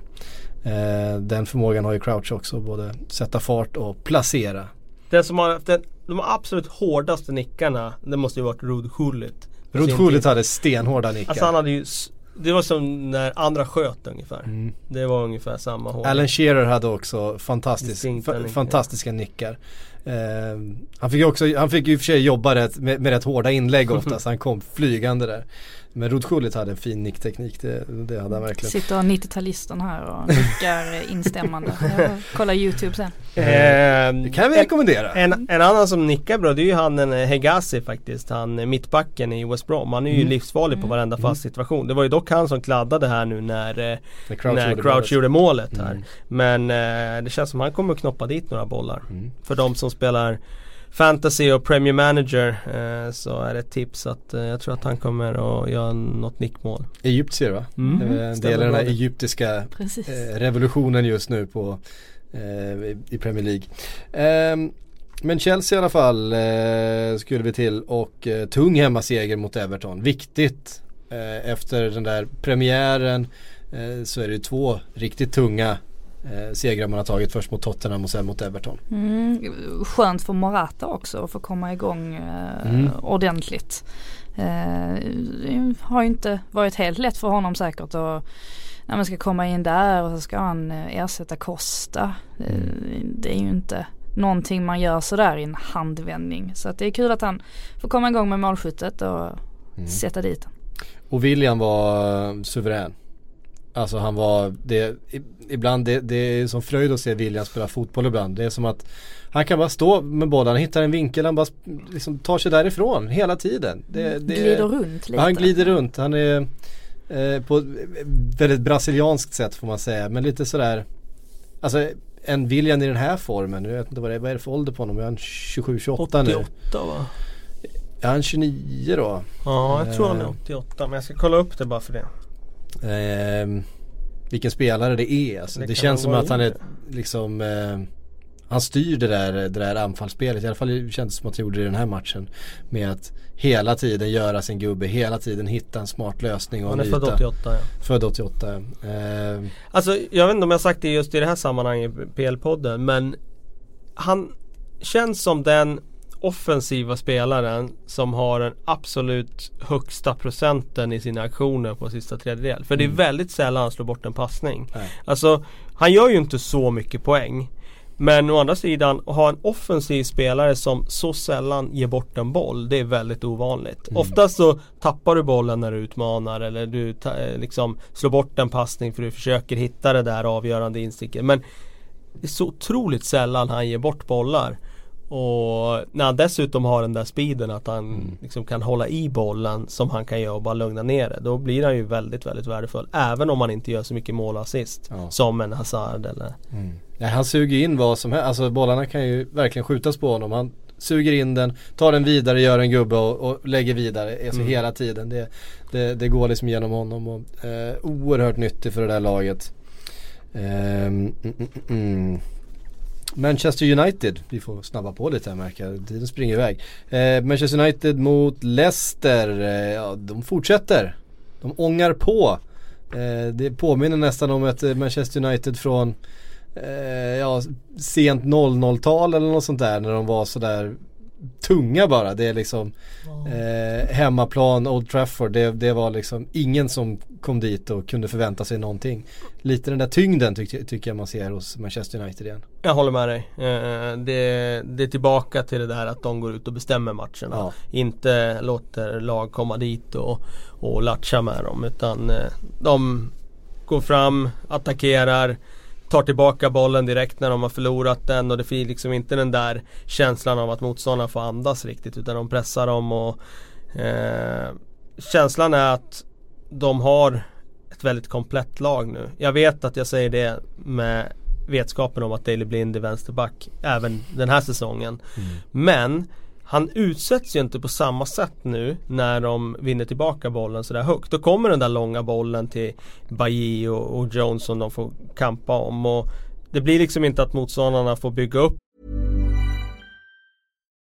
Eh, den förmågan har ju Crouch också. Både sätta fart och placera. Den som har haft den, de absolut hårdaste nickarna det måste ju varit Rod sin Schulitz tid. hade stenhårda nickar. Alltså han hade ju Det var som när andra sköt ungefär. mm. Det var ungefär samma hårda. Alan Shearer hade också fantastisk, nickar. fantastiska nickar. Eh, han fick ju också, han fick ju för sig jobba rätt, med, med rätt hårda inlägg ofta så han kom flygande där. Men Rod Schullit hade en fin nickteknik, det, det hade han verkligen. Sitter 90-talisten här och nickar instämmande. Jag kollar YouTube sen. Eh, Det kan vi rekommendera. En, en annan som nickar bra det är ju han en Hegazi faktiskt. Han eh, mittbacken i West Brom. Han är ju Mm. livsfarlig på varenda fast situation. Det var ju dock han som kladdade här nu när, eh, När Crouch när gjorde Crouch målet. gjorde målet här. Mm. Men eh, det känns som han kommer knoppa dit några bollar. Mm. För de som spelar Fantasy och Premier Manager eh, så är det ett tips att eh, jag tror att han kommer att göra något nickmål. Egyptier va? Mm. Det Stämmer del av den här det. egyptiska eh, revolutionen just nu på eh, i- i Premier League. Ehm, men Chelsea i alla fall eh, skulle vi till och eh, tung hemmaseger mot Everton. Viktigt eh, efter den där premiären eh, så är det ju två riktigt tunga eh, segrar man har tagit först mot Tottenham och sen mot Everton. Mm, skönt för Morata också att få komma igång eh, Mm. ordentligt. Eh, det har ju inte varit helt lätt för honom säkert att när man ska komma in där och så ska han eh, ersätta Costa. Eh, det är ju inte någonting man gör sådär i en handvändning. Så att det är kul att han får komma igång med målskyttet och Mm. sätta dit den. Och William var eh, suverän. Alltså han var, det, ibland det, det är som fröjd att se William spela fotboll ibland. Det är som att han kan bara stå med bollen, han hittar en vinkel, han bara liksom tar sig därifrån hela tiden. Det, det, Glider runt lite. Han glider runt, han är eh, på ett väldigt brasilianskt sätt får man säga. Men lite sådär, alltså en William i den här formen, jag vet inte vad det är, vad är det för ålder på honom? Är han 27-28 nu? 88 va? Är han 29 då? Ja jag tror han är Eh. 88 men jag ska kolla upp det bara för det. Ehm, vilken spelare det är. Alltså, Det det, känns som att han är liksom eh, Han styr det där, det där anfallsspelet. I alla fall känns det som att han gjorde det i den här matchen. Med att hela tiden göra sin gubbe, hela tiden hitta en smart lösning och Han är född yta. 88 ja. Född 88. Ehm, Alltså jag vet inte om jag sagt det just i det här sammanhanget i PL-podden men Han känns som den offensiva spelaren som har den absolut högsta procenten i sina aktioner på sista tredjedel. För det är väldigt sällan han slår bort en passning. Nej. Alltså han gör ju inte så mycket poäng. Men å andra sidan, att ha en offensiv spelare som så sällan ger bort en boll, det är väldigt ovanligt. Oftast så tappar du bollen när du utmanar eller du eh, liksom slår bort en passning för du försöker hitta det där avgörande insticket. Men det är så otroligt sällan han ger bort bollar. Och när han dessutom har den där speeden att han liksom kan hålla i bollen som han kan göra och bara lugna ner det. Då blir han ju väldigt, väldigt värdefull. Även om han inte gör så mycket mål och assist. Ja. Som en Hazard eller Nej, han suger in vad som helst. Alltså bollarna kan ju verkligen skjutas på honom. Han suger in den, tar den vidare, gör en gubbe och, och lägger vidare. Alltså Mm. hela tiden. Det, det, det går liksom genom honom. Och, eh, oerhört nyttig för det där laget. Ehm, mm, mm, mm. Manchester United, vi får snabba på lite här märker. Tiden springer iväg. Eh, Manchester United mot Leicester, eh, ja de fortsätter. De ångar på. Eh, det påminner nästan om ett eh, Manchester United från eh, ja, sent 00-tal eller något sånt där när de var sådär tunga bara. Det är liksom eh, hemmaplan, Old Trafford. Det, det var liksom ingen som kom dit och kunde förvänta sig någonting. Lite den där tyngden tyck, tycker jag man ser hos Manchester United igen. Jag håller med dig. Eh, det, det är tillbaka till det där att de går ut och bestämmer matcherna. Ja. Inte låter lag komma dit och, och latcha med dem. Utan eh, de går fram, attackerar, tar tillbaka bollen direkt när de har förlorat den. Och det finns liksom inte den där känslan av att motståndarna får andas riktigt. Utan de pressar dem och eh, känslan är att de har ett väldigt komplett lag nu. Jag vet att jag säger det med vetskapen om att Daley Blind är vänsterback även den här säsongen. Men han utsätts ju inte på samma sätt nu när de vinner tillbaka bollen sådär högt. Då kommer den där långa bollen till Bailly och, och Jones som de får kampa om. Och det blir liksom inte att motståndarna får bygga upp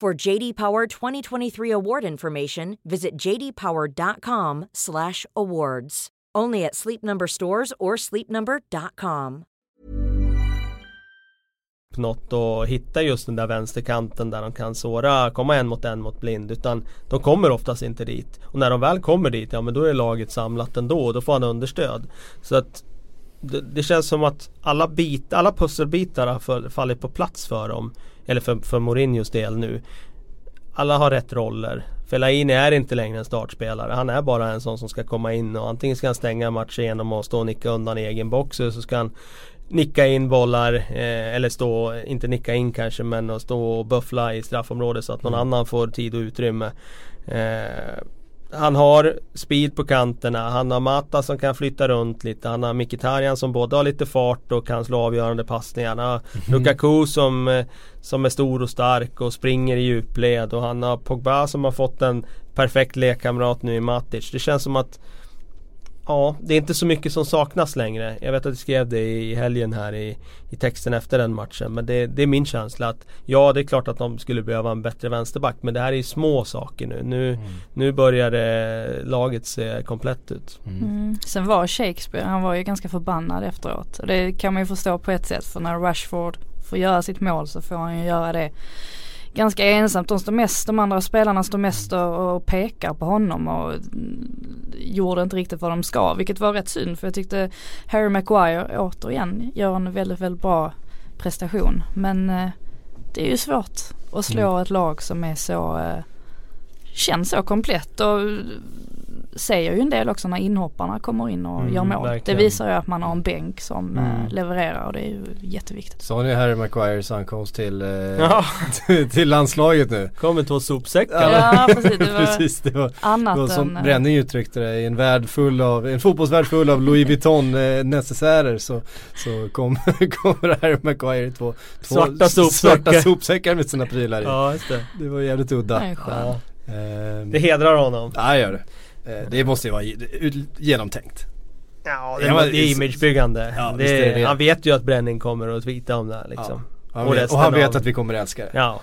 For JD Power 2023 award information, visit jdpower.com/awards. Only at Sleep Number stores or sleepnumber.com. något och hitta just den där vänsterkanten där de kan såra, komma en mot en mot blind utan de kommer oftast inte dit. Och när de väl kommer dit, ja men då är laget samlat ändå och då får han understöd. Så att det, det känns som att alla, bit, alla pusselbitar har fallit på plats för dem. Eller för, för Mourinhos del nu. Alla har rätt roller. Fellaini är inte längre en startspelare. Han är bara en sån som ska komma in och antingen ska han stänga matchen genom att stå och nicka undan i egen box eller så ska han nicka in bollar eh, eller stå, inte nicka in kanske men att stå och buffla i straffområdet så att någon mm. annan får tid och utrymme. Eh, han har speed på kanterna, han har Mata som kan flytta runt lite, han har Mkhitaryan som både har lite fart och kan slå avgörande passningar. Han har mm. Lukaku som, eh, som är stor och stark och springer i djupled och han har Pogba som har fått en perfekt lekkamrat nu i Matic. Det känns som att Ja, det är inte så mycket som saknas längre. Jag vet att du skrev det i helgen här i, i texten efter den matchen. Men det, det, är min känsla att ja, det är klart att de skulle behöva en bättre vänsterback. Men det här är små saker nu. Nu, mm. nu börjar det, laget se komplett ut. Mm. Mm. Sen var Shakespeare, han var ju ganska förbannad efteråt. Och det kan man ju förstå på ett sätt. För när Rashford får göra sitt mål så får han ju göra det ganska ensamt. De, står mest, de andra spelarna står mest och, och pekar på honom och gjorde inte riktigt vad de ska. Vilket var rätt synd för jag tyckte Harry Maguire återigen gör en väldigt, väldigt bra prestation. Men eh, det är ju svårt att slå mm. ett lag som är så eh, känns så komplett och säger ju en del också när inhopparna kommer in och mm, gör mål. Verkligen. Det visar ju att man har en bänk som mm. äh, levererar och det är ju jätteviktigt. Sa ni Harry Maguires ankomst till, eh, till, landslaget nu? Kommer två sopsäckar. Ja precis, det var, precis, det var annat det var som än, Bränning uttryckte det i en värld full av, en fotbollsvärld full av Louis Vuitton eh, necessärer så, så kom, kommer Harry Maguire i två, två svarta, sopsäckar. svarta sopsäckar med sina prylar i. Ja, just det. det var jävligt udda. Det, ja. det hedrar honom. Ja, gör det. Eh, det måste ju vara genomtänkt. Ja, det, ja, det är imagebyggande. Ja, det, det. Han vet ju att Bränning kommer att tweeta om det liksom. Ja. Och, vet, och, han vet av... att vi kommer älska det. Ja.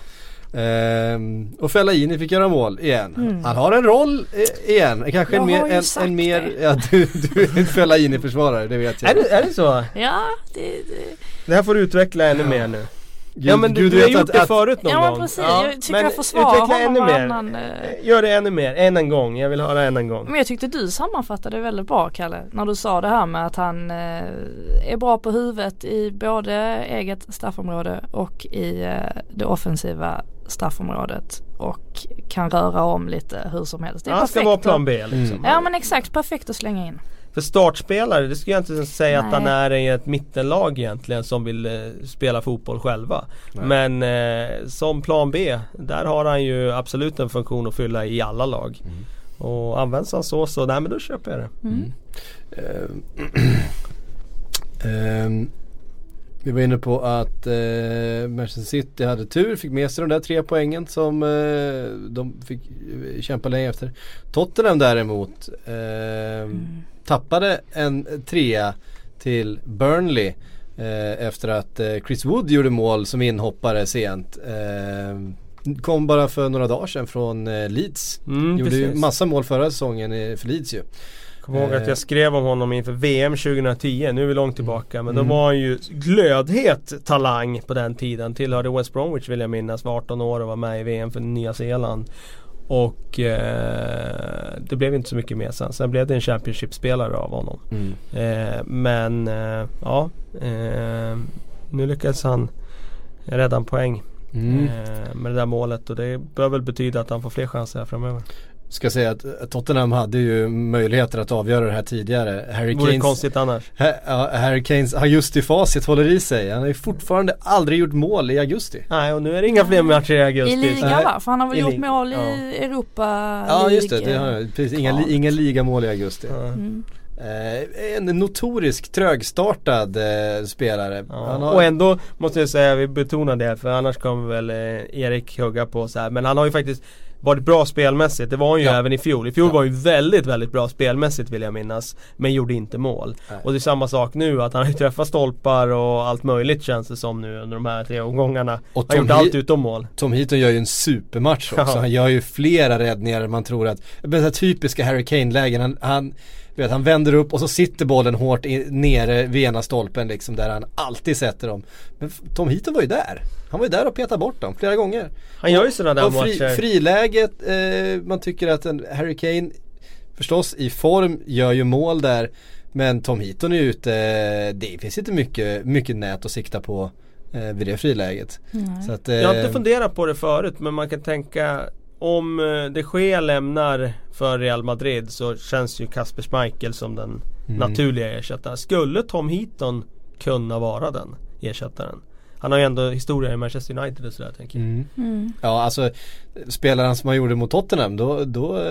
Ehm, och Fellaini fick göra mål igen. Mm. Han har en roll eh, igen. Kanske jag en mer, en, en mer ja, du, du är en Fellaini-försvarare, det vet jag. Är det, är det så? Ja, det, det... det här får du utveckla ännu mer nu. Gud, ja men du, du har gjort att, det förut någon ja, gång. Ja men precis, jag tycker men jag försvarar honom ännu mer. Annan, eh... Gör det ännu mer, än en gång. Jag vill höra än en gång. Men jag tyckte du sammanfattade det väldigt bra Kalle. När du sa det här med att han eh, är bra på huvudet i både eget straffområde och i eh, det offensiva straffområdet och kan röra om lite hur som helst. Det är Han ska vara plan B liksom. Mm. Ja men exakt, perfekt att slänga in. För startspelare, det skulle jag inte säga Nej. att han är i ett mittenlag egentligen som vill eh, spela fotboll själva. Nej. Men eh, som plan B, där har han ju absolut en funktion att fylla i alla lag. Mm. Och används han så, så nej men då köper jag det. Mm. Um, vi var inne på att eh, Manchester City hade tur, fick med sig de där tre poängen som eh, de fick kämpa länge efter. Tottenham däremot eh, mm. Tappade en trea till Burnley eh, efter att eh, Chris Wood gjorde mål som inhoppare sent. kom bara för några dagar sedan från Leeds. Mm, gjorde precis. ju massa mål förra säsongen för Leeds ju. Kommer ihåg att jag skrev om honom inför VM 2010, nu är vi långt tillbaka. Men mm. då var han ju glödhet talang på den tiden. Tillhörde West Bromwich vill jag minnas, var 18 år och var med i VM för Nya Zeeland. Och eh, det blev inte så mycket mer sen. Sen blev det en Championship-spelare av honom. Mm. Eh, men eh, ja, eh, nu lyckades han rädda en poäng. Mm. Eh, med det där målet och det bör väl betyda att han får fler chanser här framöver. Ska säga att Tottenham hade ju möjligheter att avgöra det här tidigare. Harry Vore Kanes, konstigt annars. Ha, ja, Harry Kanes augusti-facit håller i sig. Han har ju fortfarande aldrig gjort mål i augusti. Nej och nu är det inga fler matcher i augusti. I ligan va? För han har väl I gjort mål i ja. Europa Ja just det, det har. Precis, inga, li, inga ligamål i augusti. Mm. Eh, en notorisk trögstartad eh, spelare. Ja, har... Och ändå måste jag säga, vi betonar det för annars kommer väl eh, Erik hugga på så här. Men han har ju faktiskt varit bra spelmässigt. Det var han ju Ja. även i fjol. I fjol Ja. var han ju väldigt, väldigt bra spelmässigt vill jag minnas. Men gjorde inte mål. Nej. Och det är samma sak nu, att han har ju träffat stolpar och allt möjligt känns det som nu under de här tre omgångarna. Och Han Tom gjorde allt utom mål. Tom Heaton gör ju en supermatch också. Ja. Han gör ju flera räddningar man tror att, men så typiska Harry Kane-lägen. Han, han, du vet, han vänder upp och så sitter bollen hårt i, nere vid ena stolpen liksom där han alltid sätter dem. Men Tom Heaton var ju där. Han var ju där och petade bort dem flera gånger. Han gör ju sådana där fri, matcher. friläget, eh, man tycker att en Harry Kane förstås i form gör ju mål där. Men Tom Heaton är ute, det finns inte mycket, mycket nät att sikta på eh, vid det friläget. Så att, eh, Jag har inte funderat på det förut men man kan tänka om eh, de Gea lämnar för Real Madrid så känns ju Kasper Schmeichel som den Mm. naturliga ersättaren. Skulle Tom Heaton kunna vara den ersättaren? Han har ju ändå historia i Manchester United och sådär tänker jag. Mm. Ja alltså spelar han som han gjorde mot Tottenham då, då eh,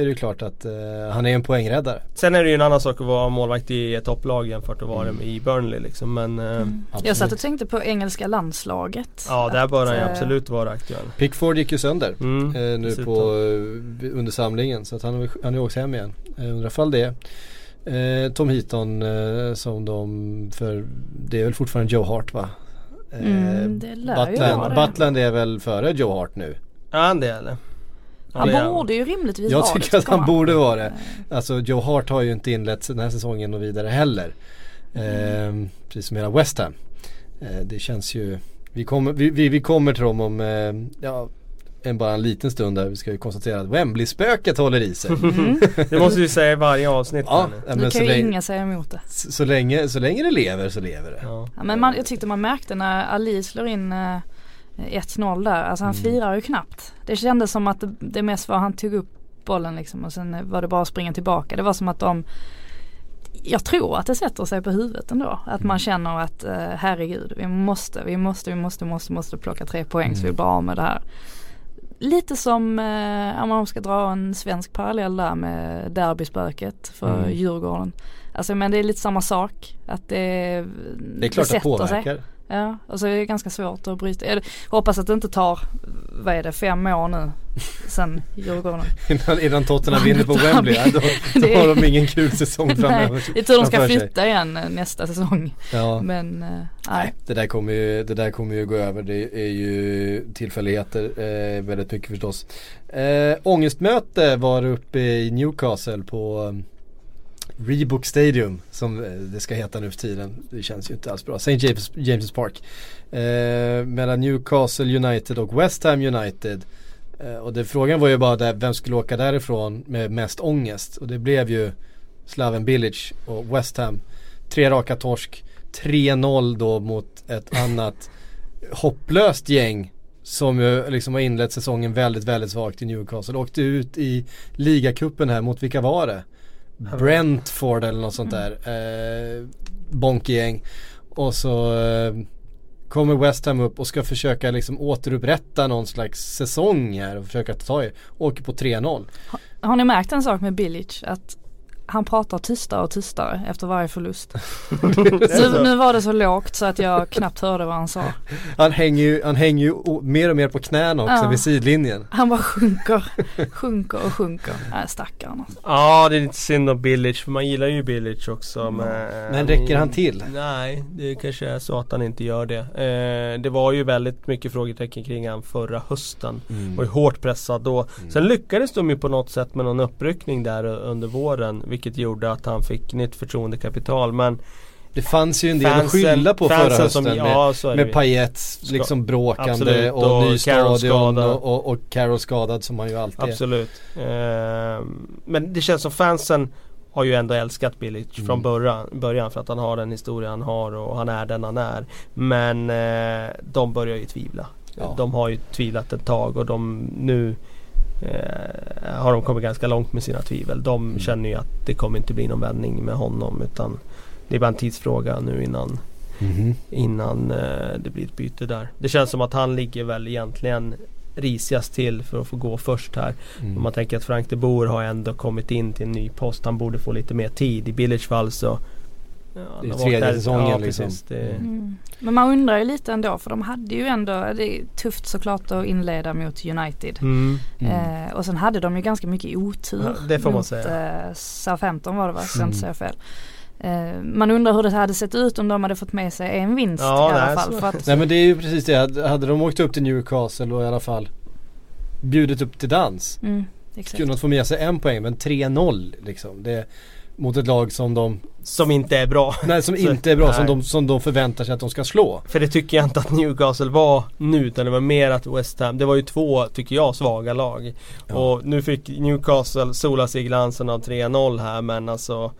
är det ju klart att eh, han är en poängräddare. Sen är det ju en annan sak att vara målvakt i ett topplag jämfört att vara Mm. i Burnley liksom. Men eh, Jag satt och tänkte på engelska landslaget. ja där bör han ju eh, absolut vara aktuell. Pickford gick ju sönder Mm, eh, nu på, eh, under samlingen så att han, har- han är åkt hem igen. Eh, undrar fall det. Tom Heaton som de, för det är väl fortfarande Joe Hart va? Eh, Mm, det lär ju Butland, vara det. Butland är väl före Joe Hart nu? Är han det eller? Han är borde ju rimligtvis Jag vara det, tycker att han borde vara det. Alltså Joe Hart har ju inte inlett den här säsongen och vidare heller. Eh, precis som hela West Ham. Eh, det känns ju, vi kommer, vi, vi, vi kommer till dem om, eh, ja, en, bara en liten stund där. Vi ska ju konstatera att Wembley-spöket håller i sig. Det måste vi säga i varje avsnitt ja, nu. men kan så, ju länge, inga säga emot det. så, så, länge, så länge det lever så lever det. Ja. Ja, men man, jag tyckte man märkte när Ali slår in eh, 1-0 där. Alltså han Mm. firar ju knappt. Det kändes som att det, det mest var han tog upp bollen liksom och sen var det bara att springa tillbaka. Det var som att de jag tror att det sätter sig på huvudet ändå. Att man känner att eh, herregud vi måste, vi måste, vi måste, måste, måste plocka tre poäng så vi blir av med det här. Lite som, eh, om man ska dra en svensk parallell där med derbyspöket för Mm. Djurgården. Alltså men det är lite samma sak. Att det, Det är klart det sätter sig. påverkar. Ja, och så är det ganska svårt att bryta. Jag hoppas att det inte tar, vad är det, fem år nu sen Djurgården. Innan, innan Tottenham vinner på Wembley, ja, då, då Det- har de ingen kul säsong framöver. Nej, det är tur de ska framför sig. flytta igen eh, nästa säsong. Ja. Men eh, Nej, det där kommer ju, det där kommer ju gå över. Det är ju tillfälligheter eh, väldigt mycket förstås. Eh, ångestmöte var uppe i Newcastle på um, Reebok Stadium som eh, det ska heta nu för tiden. Det känns ju inte alls bra. St. James, James Park. Eh, mellan Newcastle United och West Ham United. Eh, och det, frågan var ju bara där, vem skulle åka därifrån med mest ångest. Och det blev ju Slaven Bilic och West Ham. Tre raka torsk. 3-0 då mot ett annat hopplöst gäng som ju liksom har inlett säsongen väldigt, väldigt svagt i Newcastle. Åkte ut i ligacupen här mot vilka var det? Brentford eller något sånt där. Eh, Bonkegäng. Och så eh, kommer West Ham upp och ska försöka liksom återupprätta någon slags säsong här och försöka ta tag i. Åker på 3-0. Har ni märkt en sak med Bilic? Att han pratar tystare och tystare efter varje förlust. nu, nu var det så lågt så att jag knappt hörde vad han sa. Han hänger ju, han hänger ju mer och mer på knäna också Ja. vid sidlinjen. Han bara sjunker, sjunker och sjunker. Nej stackarn alltså. Ja det är lite synd om Bilic för man gillar ju Bilic också men, Men räcker han till? Nej det kanske är så att han inte gör det. Eh, det var ju väldigt mycket frågetecken kring han förra hösten. Mm. Var ju hårt pressad då. Sen lyckades de ju på något sätt med någon uppryckning där under våren. Vilket gjorde att han fick nytt förtroendekapital men Det fanns ju en del att fansen- skylla på förra hösten som- med, ja, med ju. Payets liksom bråkande Absolut, och, och ny stadion och, och, och Carroll skadad som han ju alltid är. Absolut. Eh, men det känns som fansen har ju ändå älskat Bilic Mm. från början, början för att han har den historia han har och han är den han är. Men eh, de börjar ju tvivla. Ja. De har ju tvivlat ett tag och de nu eh, har de kommit ganska långt med sina tvivel. De Mm. känner ju att det kommer inte bli någon vändning med honom utan det är bara en tidsfråga nu innan Mhm. innan eh, det blir ett byte där. Det känns som att han ligger väl egentligen risigast till för att få gå först här. Mm. Om man tänker att Frank de Boer har ändå kommit in till en ny post. Han borde få lite mer tid. I Billers fall så Det är tredje säsongen ja, liksom. Precis, det, Mm. Men man undrar ju lite ändå för de hade ju ändå, det är tufft såklart att inleda mot United. mm. Eh, och sen hade de ju ganska mycket otur Ja, det får man mot säga. eh, Southampton var det va, så jag Mm. inte säger fel. Eh, man undrar hur det hade sett ut om de hade fått med sig en vinst Ja, i alla nej, fall. så- För att, Nej men det är ju precis det, hade hade de åkt upp till Newcastle och i alla fall bjudit upp till dans mm, exakt. kunnat få med sig en poäng men 3-0 liksom. Det, mot ett lag som de, Som inte är bra. nej som Så- inte är bra, som de, som de förväntar sig att de ska slå. För det tycker jag inte att Newcastle var nu utan det var mer att West Ham, det var ju två, tycker jag, svaga lag. Ja. Och nu fick Newcastle sola sig i glansen av 3-0 här men alltså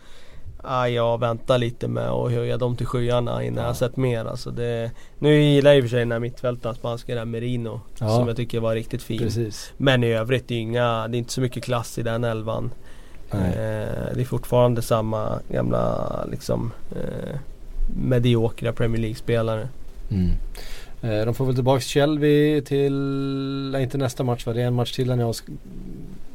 ah, jag väntar lite med att höja dem till skyarna innan jag har sett mer. Alltså det, nu gillar jag i och för sig den här mittfältaren, spanska Merino. Ja. Som jag tycker var riktigt fin. Precis. Men i övrigt, det är, inga, det är inte så mycket klass i den elvan. Eh, det är fortfarande samma gamla liksom eh, mediokra Premier League-spelare. Mm. Eh, de får väl tillbaks Shelby till, nej, inte nästa match va? Det är en match till när han,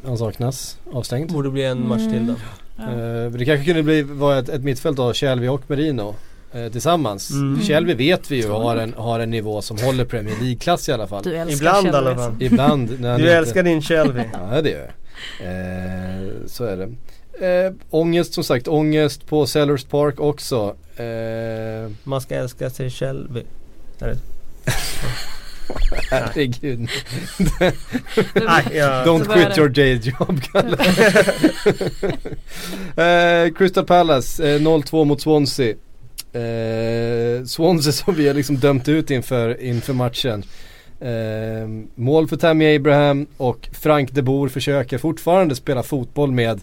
han saknas avstängd. Borde bli en match till då. Ja. Eh, det kanske kunde bli, vara ett, ett mittfält av Shelby och Merino eh, tillsammans. Mm. Shelby vet vi ju har en, har en nivå som håller Premier League-klass i alla fall. Du älskar Ibland i alla fall. Ibland Du inte- älskar din Shelby. Ja det gör jag. Eh, så är det. Eh, ångest som sagt, ångest på Sellers Park också. Eh, Man ska älska sig det? herregud. Don't quit your day job Kalle. eh, Crystal Palace eh, 0-2 mot Swansea. Eh, Swansea som vi har liksom dömt ut inför, inför matchen. Eh, mål för Tammy Abraham och Frank de Boer försöker fortfarande spela fotboll med,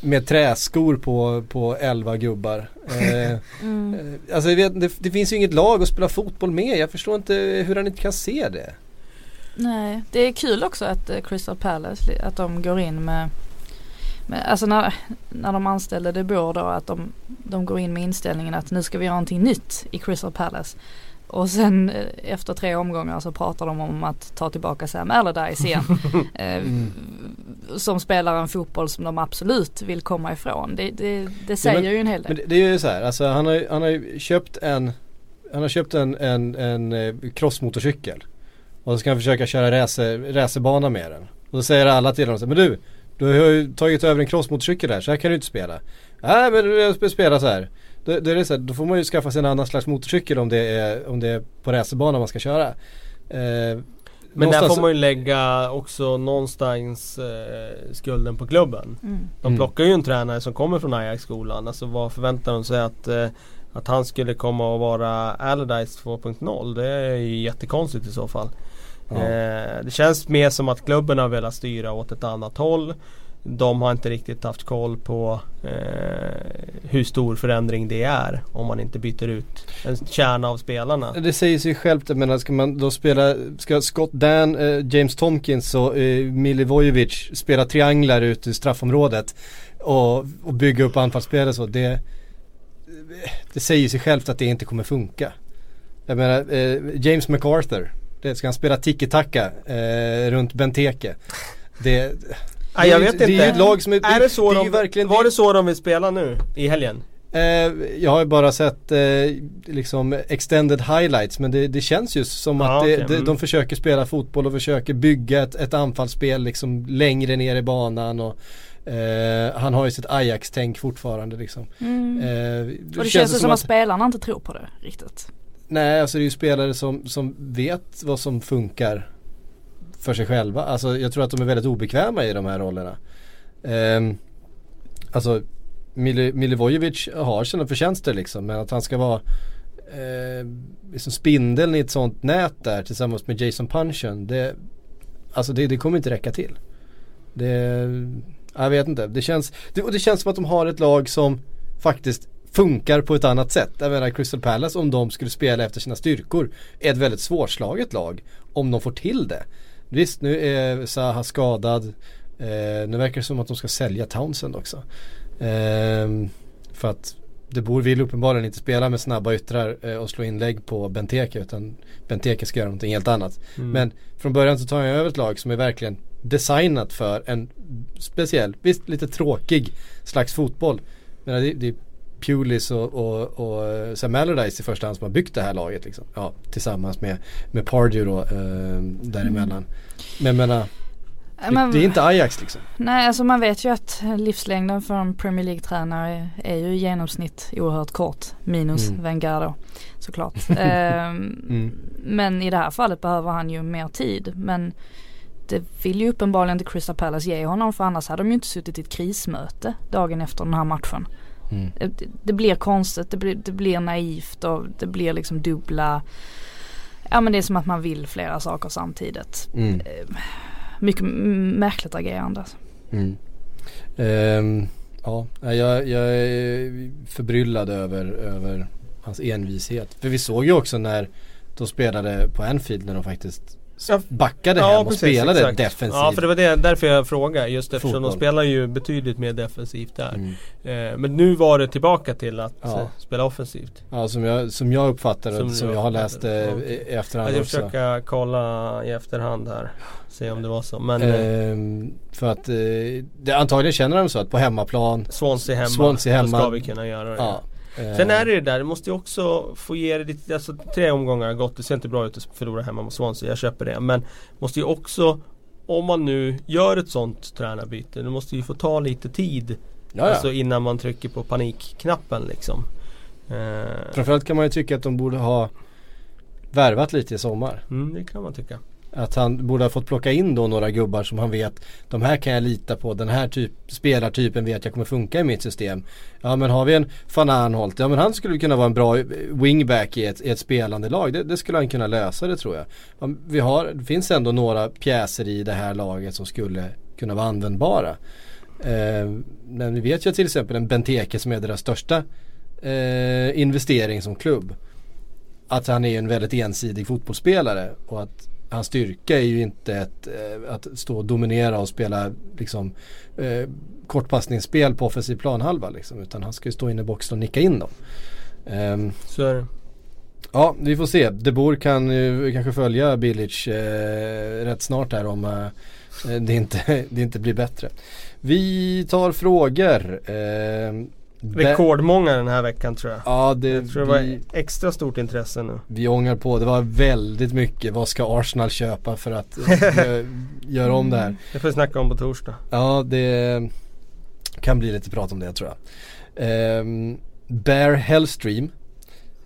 med träskor på, på 11 gubbar. Eh, Mm. eh, alltså jag vet, det, det finns ju inget lag att spela fotboll med. Jag förstår inte hur han inte kan se det. Nej, det är kul också att eh, Crystal Palace, att de går in med, med alltså när, när de anställde De Boer då att de, de går in med inställningen att nu ska vi göra någonting nytt i Crystal Palace. Och sen eh, efter tre omgångar så pratar de om att ta tillbaka Sam Allardyce igen. eh, Mm. Som spelar en fotboll som de absolut vill komma ifrån. Det, det, det säger men- ju en hel del. Det, är ju så här, alltså han har, han har köpt en Han har köpt en, en, en eh, crossmotorcykel Och så ska han försöka köra racer, racerbana med den Och då säger alla till honom så här, men du Du har ju tagit över en crossmotorcykel där så här kan du inte spela Nej men jag ska spela så här då, då, är det så här, då får man ju skaffa sig en annan slags motorcykel om det är, om det är på racerbana man ska köra eh, Men där någonstans- får man ju lägga också någonstans eh, skulden på klubben. Mm. De Mm. plockar ju en tränare som kommer från Ajax-skolan. Alltså vad förväntar de sig att, eh, att han skulle komma och vara Allardyce 2.0? Det är ju jättekonstigt i så fall. Ja. Eh, det känns mer som att klubben har velat styra åt ett annat håll. De har inte riktigt haft koll på eh, hur stor förändring det är om man inte byter ut en kärna av spelarna. Det säger sig självt, jag menar ska man då spela, ska Scott Dan, eh, James Tomkins och eh, Milivojevic spela trianglar ute i straffområdet och, och bygga upp anfallsspelet så det Det säger sig självt att det inte kommer funka. Jag menar eh, James MacArthur, det ska han spela tiki-taka eh, runt Benteke. Det, Nej, jag det är vet ju- Det är ju inte. ett lag som är, Är det så det de, verkligen var det så de vill spela nu i helgen? Eh, jag har ju bara sett eh, liksom extended highlights men det, det känns ju som att det, okej, det, mm. de försöker spela fotboll och försöker bygga ett, ett anfallsspel liksom längre ner i banan och eh, han har ju sitt Ajax-tänk fortfarande liksom. Mm. Eh, och det känns ju som att spelarna inte tror på det riktigt. Nej, alltså det är ju spelare som, som vet vad som funkar för sig själva. Alltså jag tror att de är väldigt obekväma i de här rollerna. Eh, alltså Milivojevic har sina förtjänster liksom men att han ska vara eh, liksom spindeln i ett sånt nät där tillsammans med Jason Punchen det, Alltså det, det kommer inte räcka till. Det, jag vet inte. Det känns, det, och det känns som att de har ett lag som faktiskt funkar på ett annat sätt. Jag menar Crystal Palace om de skulle spela efter sina styrkor är ett väldigt svårslaget lag om de får till det. Visst nu är Zaha skadad. Eh, nu verkar det som att de ska sälja Townsend också. Eh, för att De Boer vill uppenbarligen inte spela med snabba yttrar eh, och slå inlägg på Benteke utan Benteke ska göra någonting helt annat. Mm. Men från början så tar jag över ett lag som är verkligen designat för en speciell, visst lite tråkig slags fotboll. Men det, det är Pulis och, och, och Sam Allardyce i första hand som har byggt det här laget liksom. Ja, tillsammans med, med Pardew då eh, däremellan. Mm. Men menar det, det, är inte Ajax liksom. Nej alltså man vet ju att livslängden för en Premier League-tränare är ju i genomsnitt oerhört kort. Minus mm. Wenger då såklart. ehm, mm. Men i det här fallet behöver han ju mer tid. Men det vill ju uppenbarligen inte Crystal Palace ge honom för annars hade de ju inte suttit i ett krismöte dagen efter den här matchen. Mm. Det, det, blir konstigt, det blir, det blir naivt och det blir liksom dubbla Ja men det är som att man vill flera saker samtidigt. Mm. Ehm, mycket märkligt agerande. Mm. Um, ja, jag, jag är förbryllad över, över hans envishet. För vi såg ju också när de spelade på Anfield när de faktiskt backade ja, hem och precis, spelade exakt. defensivt. Ja för det var det, därför jag frågade just eftersom Fotboll. de spelar ju betydligt mer defensivt där. Mm. Eh, men nu var det tillbaka till att ja. eh, spela offensivt. Ja som jag, som jag uppfattar det, som, som jag, har läst eh, i efterhand jag också. Jag försöker kolla i efterhand här. Se om det var så. Men, ehm, för att eh, det, antagligen känner de så att på hemmaplan Swansea hemma, Swansea hemma då ska vi kunna göra det. Ja. Eh. Sen är det det där, du måste ju också få ge det lite, alltså tre omgångar har gått, det ser inte bra ut att förlora hemma mot Swansea, jag köper det. Men måste ju också, om man nu gör ett sånt tränarbyte, det måste ju få ta lite tid. Jaja. Alltså innan man trycker på panikknappen liksom. Eh. Framförallt kan man ju tycka att de borde ha värvat lite i sommar. Mm, det kan man tycka. Att han borde ha fått plocka in då några gubbar som han vet De här kan jag lita på, den här typ, spelartypen vet jag kommer funka i mitt system Ja men har vi en van Arnholt, ja men han skulle kunna vara en bra eh, wingback i ett, i ett spelande lag. Det, det, skulle han kunna lösa det tror jag. Ja, vi har, det finns ändå några pjäser i det här laget som skulle kunna vara användbara. Eh, men vi vet ju till exempel en Benteke som är deras största eh, investering som klubb. Att han är en väldigt ensidig fotbollsspelare och att hans styrka är ju inte ett, eh, att stå och dominera och spela liksom, eh, kortpassningsspel på offensiv planhalva. Liksom, utan han ska ju stå inne i boxen och nicka in dem. Um, Så är det. Ja, vi får se. De Boer kan ju kanske följa Bilic eh, rätt snart här om eh, det, inte, det inte blir bättre. Vi tar frågor. Eh, Rekordmånga den här veckan tror jag. Ja, det, jag tror det var extra stort intresse nu. Vi ångar på. Det var väldigt mycket. Vad ska Arsenal köpa för att göra om det här? Det får vi snacka om på torsdag. Ja, det kan bli lite prat om det tror jag. Um, Bear Hellstream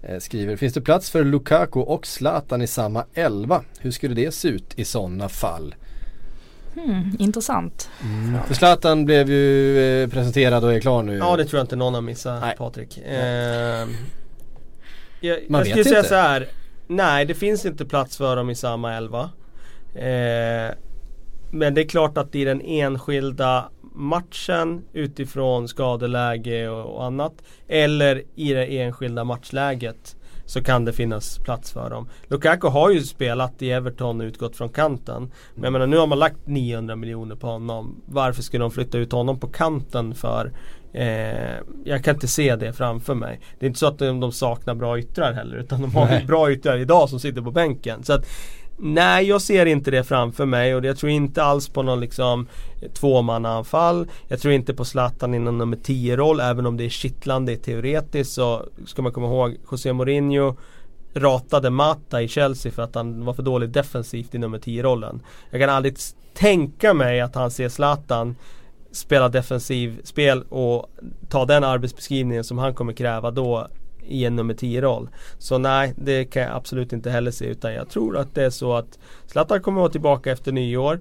eh, skriver, finns det plats för Lukaku och Zlatan i samma elva? Hur skulle det se ut i sådana fall? Hmm, intressant. Mm. För Zlatan blev ju eh, presenterad och är klar nu. Ja det tror jag inte någon har missat nej. Patrik. Eh, jag, Man jag skulle säga så här. Nej det finns inte plats för dem i samma elva. Eh, men det är klart att i den enskilda matchen utifrån skadeläge och, och annat. Eller i det enskilda matchläget så kan det finnas plats för dem. Lukaku har ju spelat i Everton och utgått från kanten. Men jag menar nu har man lagt 900 miljoner på honom. Varför skulle de flytta ut honom på kanten för? Eh, jag kan inte se det framför mig. Det är inte så att de, de saknar bra yttrar heller utan de har Nej. bra yttrar idag som sitter på bänken. Så att Nej, jag ser inte det framför mig och jag tror inte alls på någon liksom eh, tvåmannaanfall. Jag tror inte på Zlatan i någon nummer 10-roll även om det är kittlande teoretiskt så ska man komma ihåg José Mourinho ratade Mata i Chelsea för att han var för dålig defensivt i nummer 10-rollen. Jag kan aldrig tänka mig att han ser Zlatan spela defensiv spel och ta den arbetsbeskrivningen som han kommer kräva då i en nummer 10-roll. Så nej, det kan jag absolut inte heller se utan jag tror att det är så att Zlatan kommer vara tillbaka efter nyår.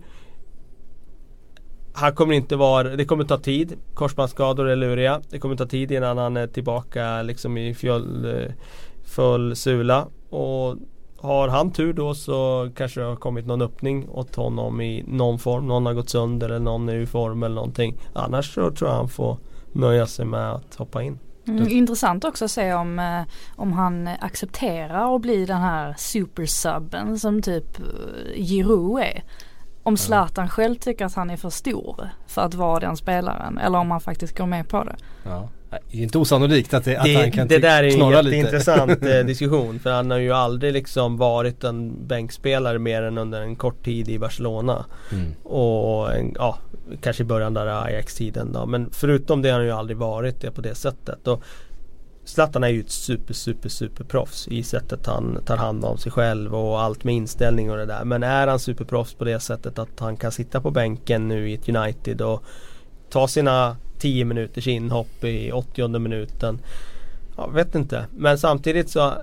Han kommer inte vara, det kommer ta tid. Korsbandsskador är luriga. Det kommer ta tid innan han är tillbaka liksom i full, eh, full sula. Och har han tur då så kanske det har kommit någon öppning åt honom i någon form. Någon har gått sönder eller någon är ur form eller någonting. Annars så tror jag han får nöja sig med att hoppa in. Mm, intressant också att se om, eh, om han accepterar att bli den här supersubben som typ eh, Giroud är. Om Zlatan själv tycker att han är för stor för att vara den spelaren eller om han faktiskt går med på det. Ja. Det är inte osannolikt att, det, att det, han kan Det där är en jätteintressant eh, diskussion för han har ju aldrig liksom varit en bänkspelare mer än under en kort tid i Barcelona. Mm. Och ja, kanske i början där Ajax-tiden då. Men förutom det har han ju aldrig varit det på det sättet. Och Zlatan är ju ett super super super proffs i sättet han tar hand om sig själv och allt med inställning och det där. Men är han superproffs på det sättet att han kan sitta på bänken nu i ett United och ta sina 10 minuters inhopp i 80 minuten. Jag vet inte. Men samtidigt så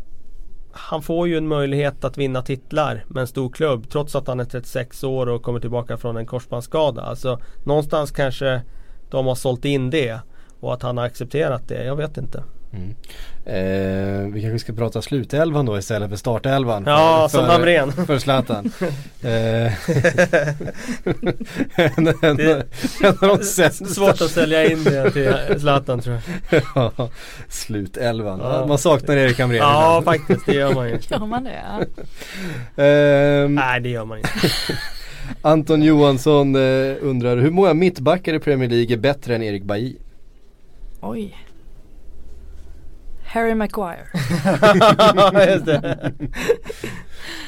han får ju en möjlighet att vinna titlar med en stor klubb trots att han är 36 år och kommer tillbaka från en korsbandsskada. Alltså någonstans kanske de har sålt in det och att han har accepterat det. Jag vet inte. Mm. Eh, vi kanske ska prata slutelvan då istället för startelvan. Ja, för, som Hamrén. För Zlatan. eh, en, en, Det- sämsta. Svårt att sälja in det till Zlatan tror jag. Ja, Slutelvan. Ja. Man saknar Erik Hamrén Ja ibland. faktiskt, det gör man ju. Gör man det? Ja. Ehm, Nej det gör man inte. Anton Johansson eh, undrar hur många mittbackar i Premier League är bättre än Erik Bailly? Oj. Harry Maguire. Just det.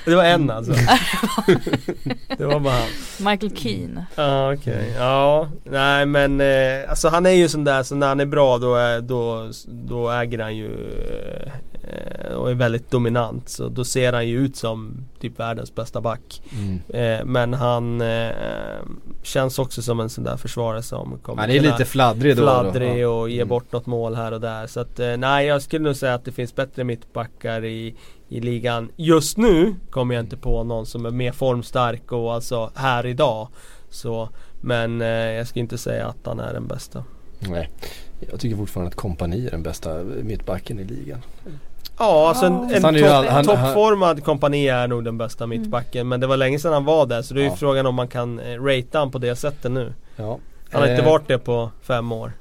det var en alltså. Det var bara han. Michael Keane. Ja okej, ja. Nej men eh, alltså han är ju sån där så när han är bra då, är, då, då äger han ju eh, och är väldigt dominant. Så då ser han ju ut som typ världens bästa back. Eh, men han eh, känns också som en sån där försvarare som kommer Han är lite fladdrig då. då. fladdrig Ja. och ge Mm. bort något mål här och där. Så att eh, nej jag skulle nog säga att det finns bättre mittbackar i, i ligan. Just nu kommer jag inte på någon som är mer formstark och alltså här idag. Så, men eh, jag ska inte säga att han är den bästa. Nej. Jag tycker fortfarande att kompani är den bästa mittbacken i ligan. Ja alltså en, en Han är ju topp- all- han- toppformad kompani är nog den bästa mittbacken. Men det var länge sedan han var där så det är ju Ja. frågan om man kan eh, ratea han på det sättet nu. Ja. Han har inte Eh, varit det på fem år.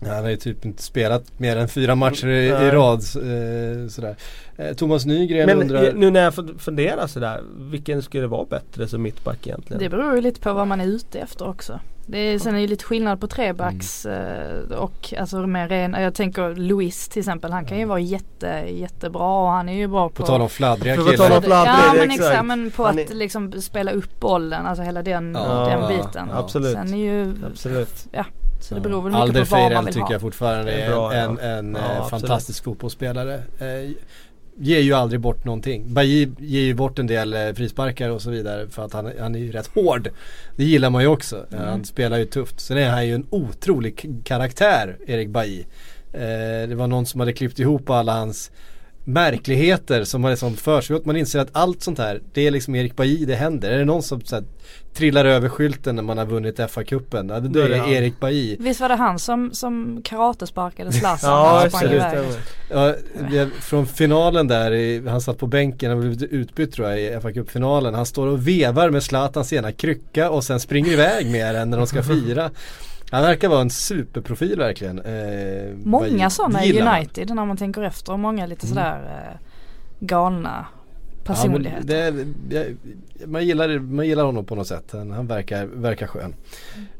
Han har ju typ inte spelat mer än fyra matcher i, i Nej. rad. Eh, sådär. Eh, Thomas Nygren Men undrar eh, nu när jag fun- funderar sådär, vilken skulle vara bättre som mittback egentligen? Det beror ju lite på vad man är ute efter också. Det är, sen är det ju lite skillnad på trebacks Mm. eh, och alltså mer ren, jag tänker Louis till exempel. Han kan ju vara jätte, jättebra och han är ju bra på På tal om fladdriga killar. om Ja men exakt. exakt, men på Han att är- liksom spela upp bollen, alltså hela den, Ja, den ja, biten. ja. Absolut. Sen är ju, Absolut. så det beror väl mycket på vad man vill tycker ha. jag fortfarande är är bra, en, ja. en Ja, eh, fantastisk fotbollsspelare. Ger ju aldrig bort någonting. Bailly ger ju bort en del eh, frisparkar och så vidare för att han, han är ju rätt hård. Det gillar man ju också. Eh, Mm. Han spelar ju tufft. Sen är han ju en otrolig karaktär, Erik Bailly. Eh, det var någon som hade klippt ihop alla hans märkligheter som har liksom försiggått. Man inser att allt sånt här, det är liksom Erik Bailly det händer. Är det någon som så här, trillar över skylten när man har vunnit FA-cupen? Ja, då är det. Erik Bailly. Visst var det han som, som karatesparkade Zlatan Ja, och absolut. iväg? Ja, från finalen där, i, han satt på bänken, han blev utbytt tror jag i fa Cup-finalen. Han står och vevar med Zlatans ena krycka och sen springer iväg med den när de ska fira. Han verkar vara en superprofil verkligen. Eh, Många sådana i han. United när man tänker efter många lite Mm. sådär eh, galna Ja, personligheter. men det, jag, man, gillar, man gillar honom på något sätt. Han, han verkar, verkar skön.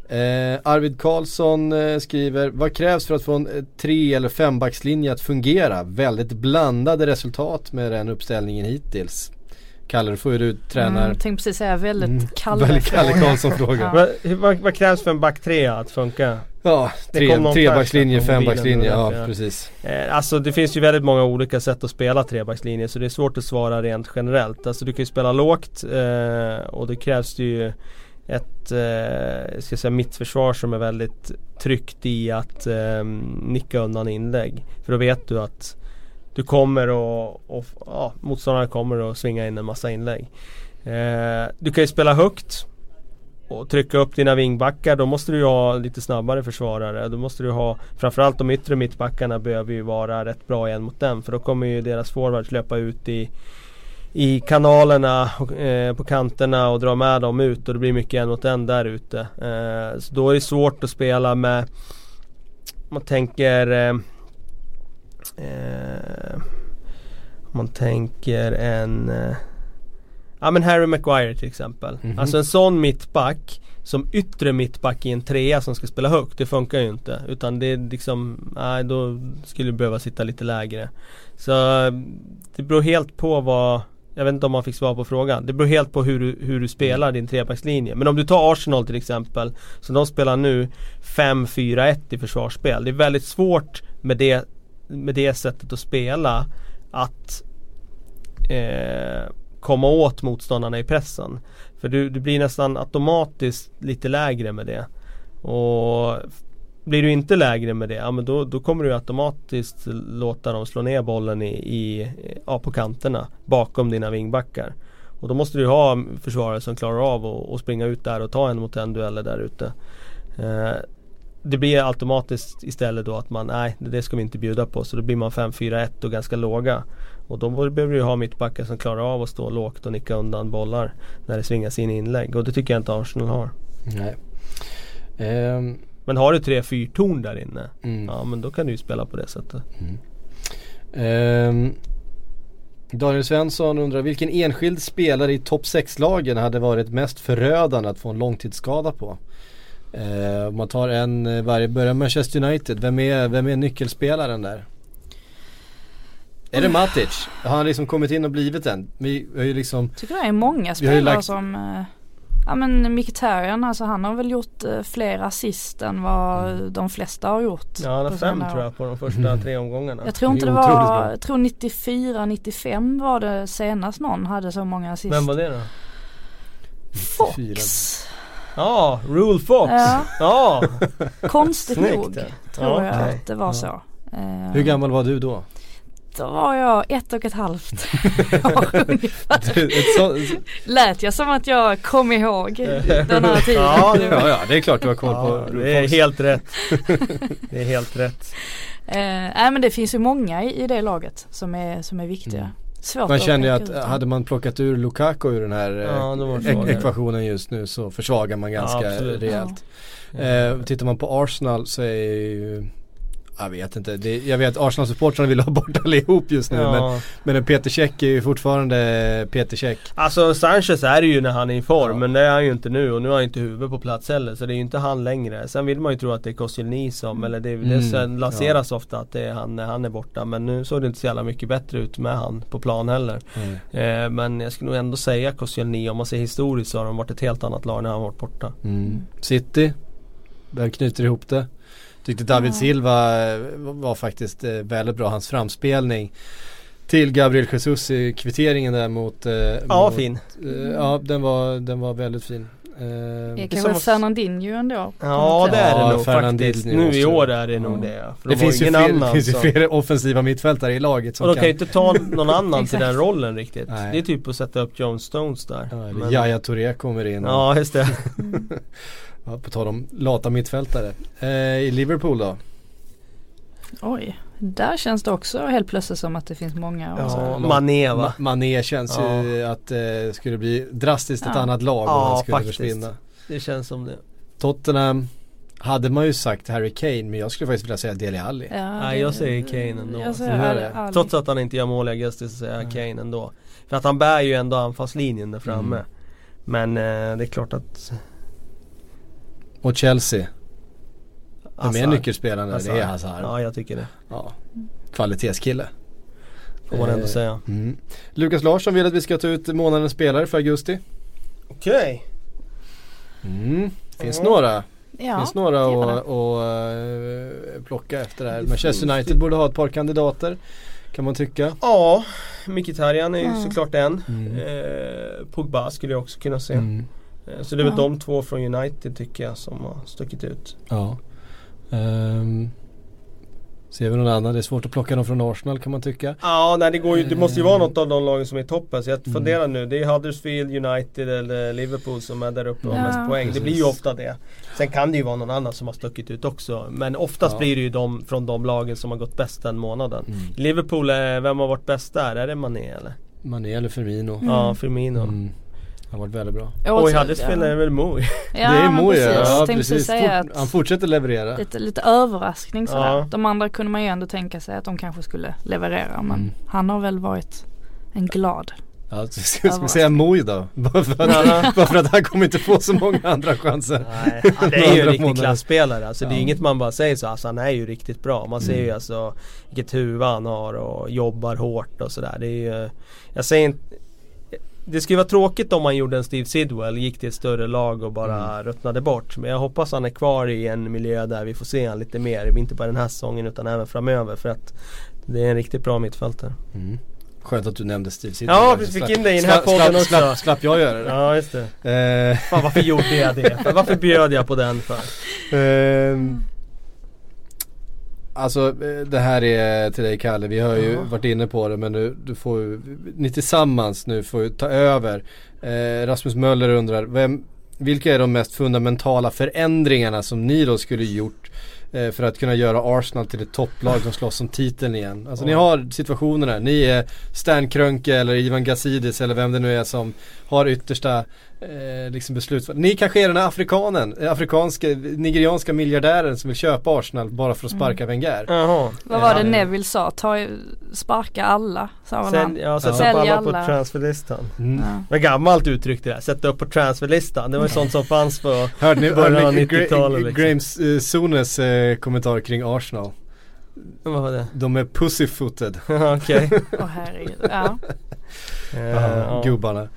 Eh, Arvid Karlsson eh, skriver Vad krävs för att få en eh, tre eller fembackslinje att fungera? Väldigt blandade resultat med den uppställningen hittills. Kalle, då får ju du tränar Mm, tänkte precis säga väldigt Mm, Kalle väldigt Kalle Karlsson-fråga. Ja. Vad, vad, krävs för en back trea att funka? Ja, Det tre, trebackslinje, fembackslinje, det ja precis. Eh, alltså det finns ju väldigt många olika sätt att spela trebackslinje så det är svårt att svara rent generellt. Alltså du kan ju spela lågt eh, och det krävs ju ett eh, jag ska säga mittförsvar som är väldigt tryggt i att eh, nicka undan inlägg. För då vet du att du kommer och, och ja, motståndaren kommer att svinga in en massa inlägg. Eh, du kan ju spela högt och trycka upp dina vingbackar. Då måste du ju ha lite snabbare försvarare. Då måste du ha Framförallt de yttre mittbackarna behöver ju vara rätt bra igen mot dem. För då kommer ju deras forwards löpa ut i i kanalerna eh, på kanterna och dra med dem ut och det blir mycket en mot en där ute. Eh, så då är det svårt att spela med om man tänker eh, eh, om man tänker en eh, Ja men Harry Maguire till exempel. Mhm. Alltså en sån mittback som yttre mittback i en trea som ska spela högt. Det funkar ju inte. Utan det är liksom, nej då skulle det behöva sitta lite lägre. Så det beror helt på vad jag vet inte om man fick svar på frågan. Det beror helt på hur du, hur du spelar din trebackslinje. Men om du tar Arsenal till exempel. Så de spelar nu 5-4-1 i försvarsspel. Det är väldigt svårt med det med det sättet att spela att eh, komma åt motståndarna i pressen. För du, du blir nästan automatiskt lite lägre med det. Och blir du inte lägre med det, ja men då, då kommer du automatiskt låta dem slå ner bollen i, i, ja, på kanterna bakom dina vingbackar. Och då måste du ha försvarare som klarar av att springa ut där och ta en mot en dueller där ute. Eh, det blir automatiskt istället då att man, nej det ska vi inte bjuda på. Så då blir man 5-4-1 och ganska låga. Och då behöver du ha mittbackar som klarar av att stå lågt och nicka undan bollar när det svingas in inlägg. Och det tycker jag inte Arsenal har. Nej. Um, men har du tre fyrtorn där inne, mm. ja men då kan du ju spela på det sättet. Mm. Um, Daniel Svensson undrar vilken enskild spelare i topp 6-lagen hade varit mest förödande att få en långtidsskada på? Uh, om man tar en uh, varje, börjar Manchester United, vem är, vem är nyckelspelaren där? Är det Matic? Har han liksom kommit in och blivit en? Vi har ju liksom Tycker det är många spelare lagt... som uh, Ja men Mkhitaryan alltså han har väl gjort fler assist än vad mm. de flesta har gjort. Ja han har fem tror jag på de första mm. tre omgångarna. Jag tror inte det, det var, jag tror 94, 95 var det senast någon hade så många assist. Vem var det då? Fox. Ja, Rule Fox. Ja. ja. Konstigt nog tror ja, jag okay. att det var ja. så. Uh, Hur gammal var du då? Då var jag ett och ett halvt år ungefär. Lät jag som att jag kom ihåg den här tiden? Ja, ja, ja det är klart du har koll på ja, Det är helt rätt. Det är helt rätt. Eh, nej men det finns ju många i, i det laget som är, som är viktiga. Mm. Svårt man känner ju att utan. hade man plockat ur Lukaku ur den här ja, eh, ekvationen just nu så försvagar man ganska ja, rejält. Ja. Eh, tittar man på Arsenal så är ju jag vet inte, det, jag vet Arsenal-supportrarna vill ha bort allihop just nu ja. men, men Peter Käck är ju fortfarande Peter Käck Alltså Sanchez är det ju när han är i form ja. men det är han ju inte nu och nu har han inte huvudet på plats heller så det är ju inte han längre Sen vill man ju tro att det är Koscielny som, eller det, mm. det lanseras ja. ofta att det är han när han är borta men nu såg det inte så jävla mycket bättre ut med han på plan heller mm. eh, Men jag skulle nog ändå säga Koscielny, om man ser historiskt så har de varit ett helt annat lag när han varit borta mm. City, vem knyter ihop det? Tyckte David Silva eh, var faktiskt eh, väldigt bra, hans framspelning till Gabriel Jesus i kvitteringen där mot... Eh, ja, mot, fin. Eh, ja, den var, den var väldigt fin. Eh, det kan vara Fernandinho ändå. Ja det är det ja, nog faktiskt. Nu i år är det ja. nog det. För det finns ju, fler, annan, finns ju fler offensiva mittfältare i laget som Och de kan ju inte ta någon annan till den rollen riktigt. Nej. Det är typ att sätta upp John Stones där. Ja, eller Yahya Touré kommer in. Och... Ja just det. Ja, på tal om lata mittfältare. Eh, I Liverpool då? Oj, där känns det också helt plötsligt som att det finns många. Ja, Mané va? Ma Mané känns ja. ju att det eh, skulle bli drastiskt ett ja. annat lag om ja, han skulle faktiskt. försvinna. Det känns som det. Tottenham hade man ju sagt Harry Kane men jag skulle faktiskt vilja säga Dele Alli. Ja, Nej jag säger Kane ändå. Säger Ali. Trots att han inte gör mål i augusti så säger jag Kane ändå. För att han bär ju ändå anfallslinjen där framme. Mm. Men eh, det är klart att och Chelsea. De är nyckelspelarna, Hazard. det är Hazard. Ja, jag tycker det. Ja. Kvalitetskille. Får man ändå eh, säga. Mm. Lukas Larsson vill att vi ska ta ut månadens spelare för augusti. Okej. Okay. Mm. Finns mm. några. Ja, Finns några att uh, plocka efter det här. Manchester United borde ha ett par kandidater. Kan man tycka. Ja, Mkhitaryan är ju mm. såklart en. Mm. Eh, Pogba skulle jag också kunna se. Mm. Eh, så det är väl ja. de två från United tycker jag som har stuckit ut. Ja. Um, ser vi någon annan? Det är svårt att plocka någon från Arsenal kan man tycka. Ja, nej det går ju, det måste ju vara något av de lagen som är i toppen. Så jag mm. funderar nu. Det är Huddersfield, United eller Liverpool som är där uppe och har mest poäng. Precis. Det blir ju ofta det. Sen kan det ju vara någon annan som har stuckit ut också. Men oftast ja. blir det ju de från de lagen som har gått bäst den månaden. Mm. Liverpool, vem har varit bäst där? Är det Mané eller? Mané eller Firmino. Mm. Ja, Firmino. Han har varit väldigt bra. Och i Huddersfield är väl Mo. Ja, det är Mo ja, ja precis. Säga Fort, han fortsätter leverera. Lite, lite överraskning sådär. Ja. De andra kunde man ju ändå tänka sig att de kanske skulle leverera men mm. han har väl varit en glad Ja, ska vi säga Moj då? Bara för, att, bara för att han kommer inte få så många andra chanser. Nej, han är ju en riktig klasspelare. Alltså, ja. Det är inget man bara säger så. Alltså, han är ju riktigt bra. Man ser mm. ju alltså vilket huvud han har och jobbar hårt och sådär. Det är ju, jag säger inte det skulle vara tråkigt om man gjorde en Steve Sidwell, gick till ett större lag och bara Mm. ruttnade bort. Men jag hoppas han är kvar i en miljö där vi får se han lite mer. Inte bara den här säsongen utan även framöver. För att det är en riktigt bra mittfältare. Mm. Skönt att du nämnde Steve Sidwell. Ja, vi fick in det i den här podden också. Slapp, slapp jag göra det? Ja just det. Eh, Fan varför gjorde jag det? För Varför bjöd jag på den för? Ehm, Alltså eh, det här är till dig Kalle, vi har ju Ja. varit inne på det men du, du får ni tillsammans nu får ju ta över. Eh, Rasmus Möller undrar, vem, vilka är de mest fundamentala förändringarna som ni då skulle gjort eh, för att kunna göra Arsenal till ett topplag som slåss om titeln igen? Alltså ni har situationerna, ni är Stan Krönke eller Ivan Gazidis eller vem det nu är som har yttersta eh, liksom beslut. Ni kanske är den här afrikanen, eh, afrikanska, nigerianska miljardären som vill köpa Arsenal bara för att sparka Wenger. Jaha. Vad var det Ja. Neville sa? Ta, sparka alla, sa Sen, han. ja, sätta Sälj upp alla på alla. transferlistan. Mm. Ja. Vad gammalt uttryck det där, sätta upp på transferlistan. Det var ju sånt som fanns på Hörde ni, Början av hörde ni 90-talet liksom. Uh, Sones eh, kommentar kring Arsenal? Vad var det? De är pussyfooted. Okej. Åh herregud. Ja. Eh, Ja, ja. Gubbarna.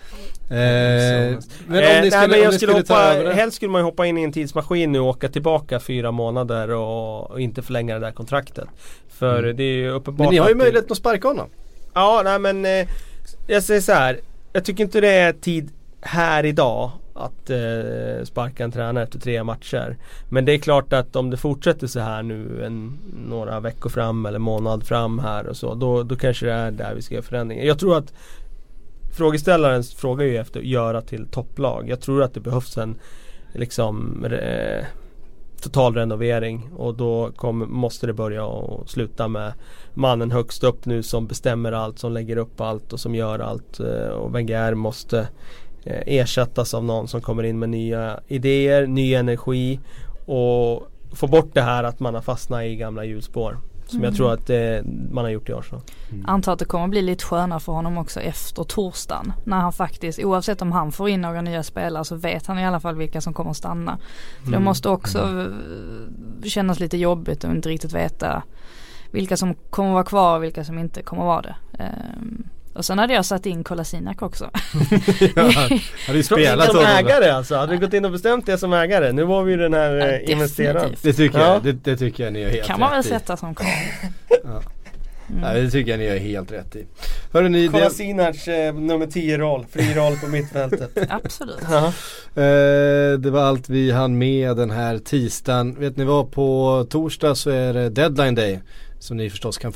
Eh, men Eh, om ni nej, skulle, men om jag ni skulle skulle ta hoppa, över helst skulle man hoppa in i en tidsmaskin nu och åka tillbaka fyra månader och, och inte förlänga det där kontraktet. För Mm. det är ju uppenbart Men ni har ju att det- möjlighet att sparka honom. Ja, nej men eh, jag säger så här. Jag tycker inte det är tid här idag att eh, sparka en tränare efter tre matcher. Men det är klart att om det fortsätter så här nu en, några veckor fram eller månad fram här och så. Då, då kanske det är där vi ska göra förändringar. Jag tror att Frågeställaren frågar ju efter att göra till topplag. Jag tror att det behövs en liksom eh, total renovering och då kom, måste det börja och sluta med mannen högst upp nu som bestämmer allt, som lägger upp allt och som gör allt. Eh, och Wenger måste eh, ersättas av någon som kommer in med nya idéer, ny energi och få bort det här att man har fastnat i gamla hjulspår. Som jag Mm. tror att eh, man har gjort i Arsenal. Antar att det kommer bli lite skönare för honom också efter torsdagen. När han faktiskt, oavsett om han får in några nya spelare så vet han i alla fall vilka som kommer stanna. För det Mm. måste också eh, kännas lite jobbigt att inte riktigt veta vilka som kommer vara kvar och vilka som inte kommer vara det. Ehm, och sen hade jag satt in Kolasinac också. ja, hade ju spelat som ägare alltså? Hade du gått in och bestämt det som ägare? Nu var vi ju den här Ja, eh, investeraren. Det tycker Ja. jag, det, det tycker jag ni gör helt kan man väl rätt i. sätta som krav. Ja. Mm. Ja, det tycker jag ni gör helt rätt i. Hörru ni, det, Kolasinac eh, nummer 10 roll, fri roll på mittfältet. Absolut. Ja. eh, det var allt vi hann med den här tisdagen. Vet ni vad, på torsdag så är det deadline day. Som ni förstås kan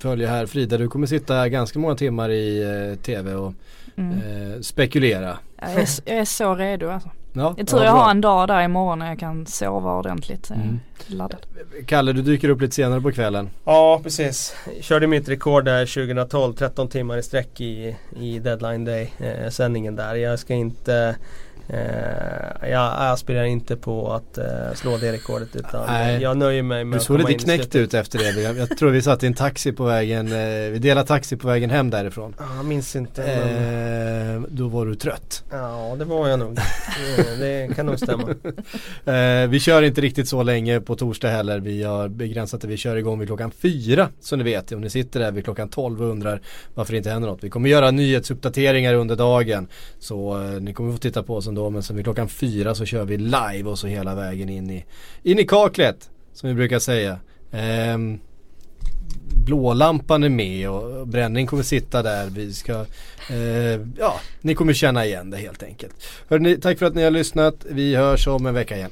följa här. Frida, du kommer sitta ganska många timmar i eh, tv och Mm. eh, spekulera. Jag, är, jag är så redo alltså. Ja, Jag tror ja, jag har en dag där imorgon när jag kan sova ordentligt. Är Mm. Laddad. Kalle, du dyker upp lite senare på kvällen. ja precis. Körde mitt rekord där 2012, 13 timmar i sträck i, i deadline day eh, där. Jag ska inte eh, jag aspirerar inte på att eh, slå det rekordet utan Nej. jag nöjer mig med Du såg lite knäckt ut efter det. Jag, jag tror vi satt i en taxi på vägen, eh, vi delade taxi på vägen hem därifrån. Ja, Jag minns inte men, Eh, då var du trött. Ja det var jag nog. Det, det kan nog stämma. Eh, vi kör inte riktigt så länge på torsdag heller. Vi har begränsat det. Vi kör igång vid klockan fyra. Så ni vet, om ni sitter där vid klockan 12 och undrar varför det inte händer något. Vi kommer göra nyhetsuppdateringar under dagen. Så eh, ni kommer få titta på oss ändå. Men sen vid klockan fyra så kör vi live och så hela vägen in i, in i kaklet. Som vi brukar säga. Ehm, blålampan är med och bränning kommer sitta där. Vi ska, eh, ja, ni kommer känna igen det helt enkelt. Hörrni, tack för att ni har lyssnat. Vi hörs om en vecka igen.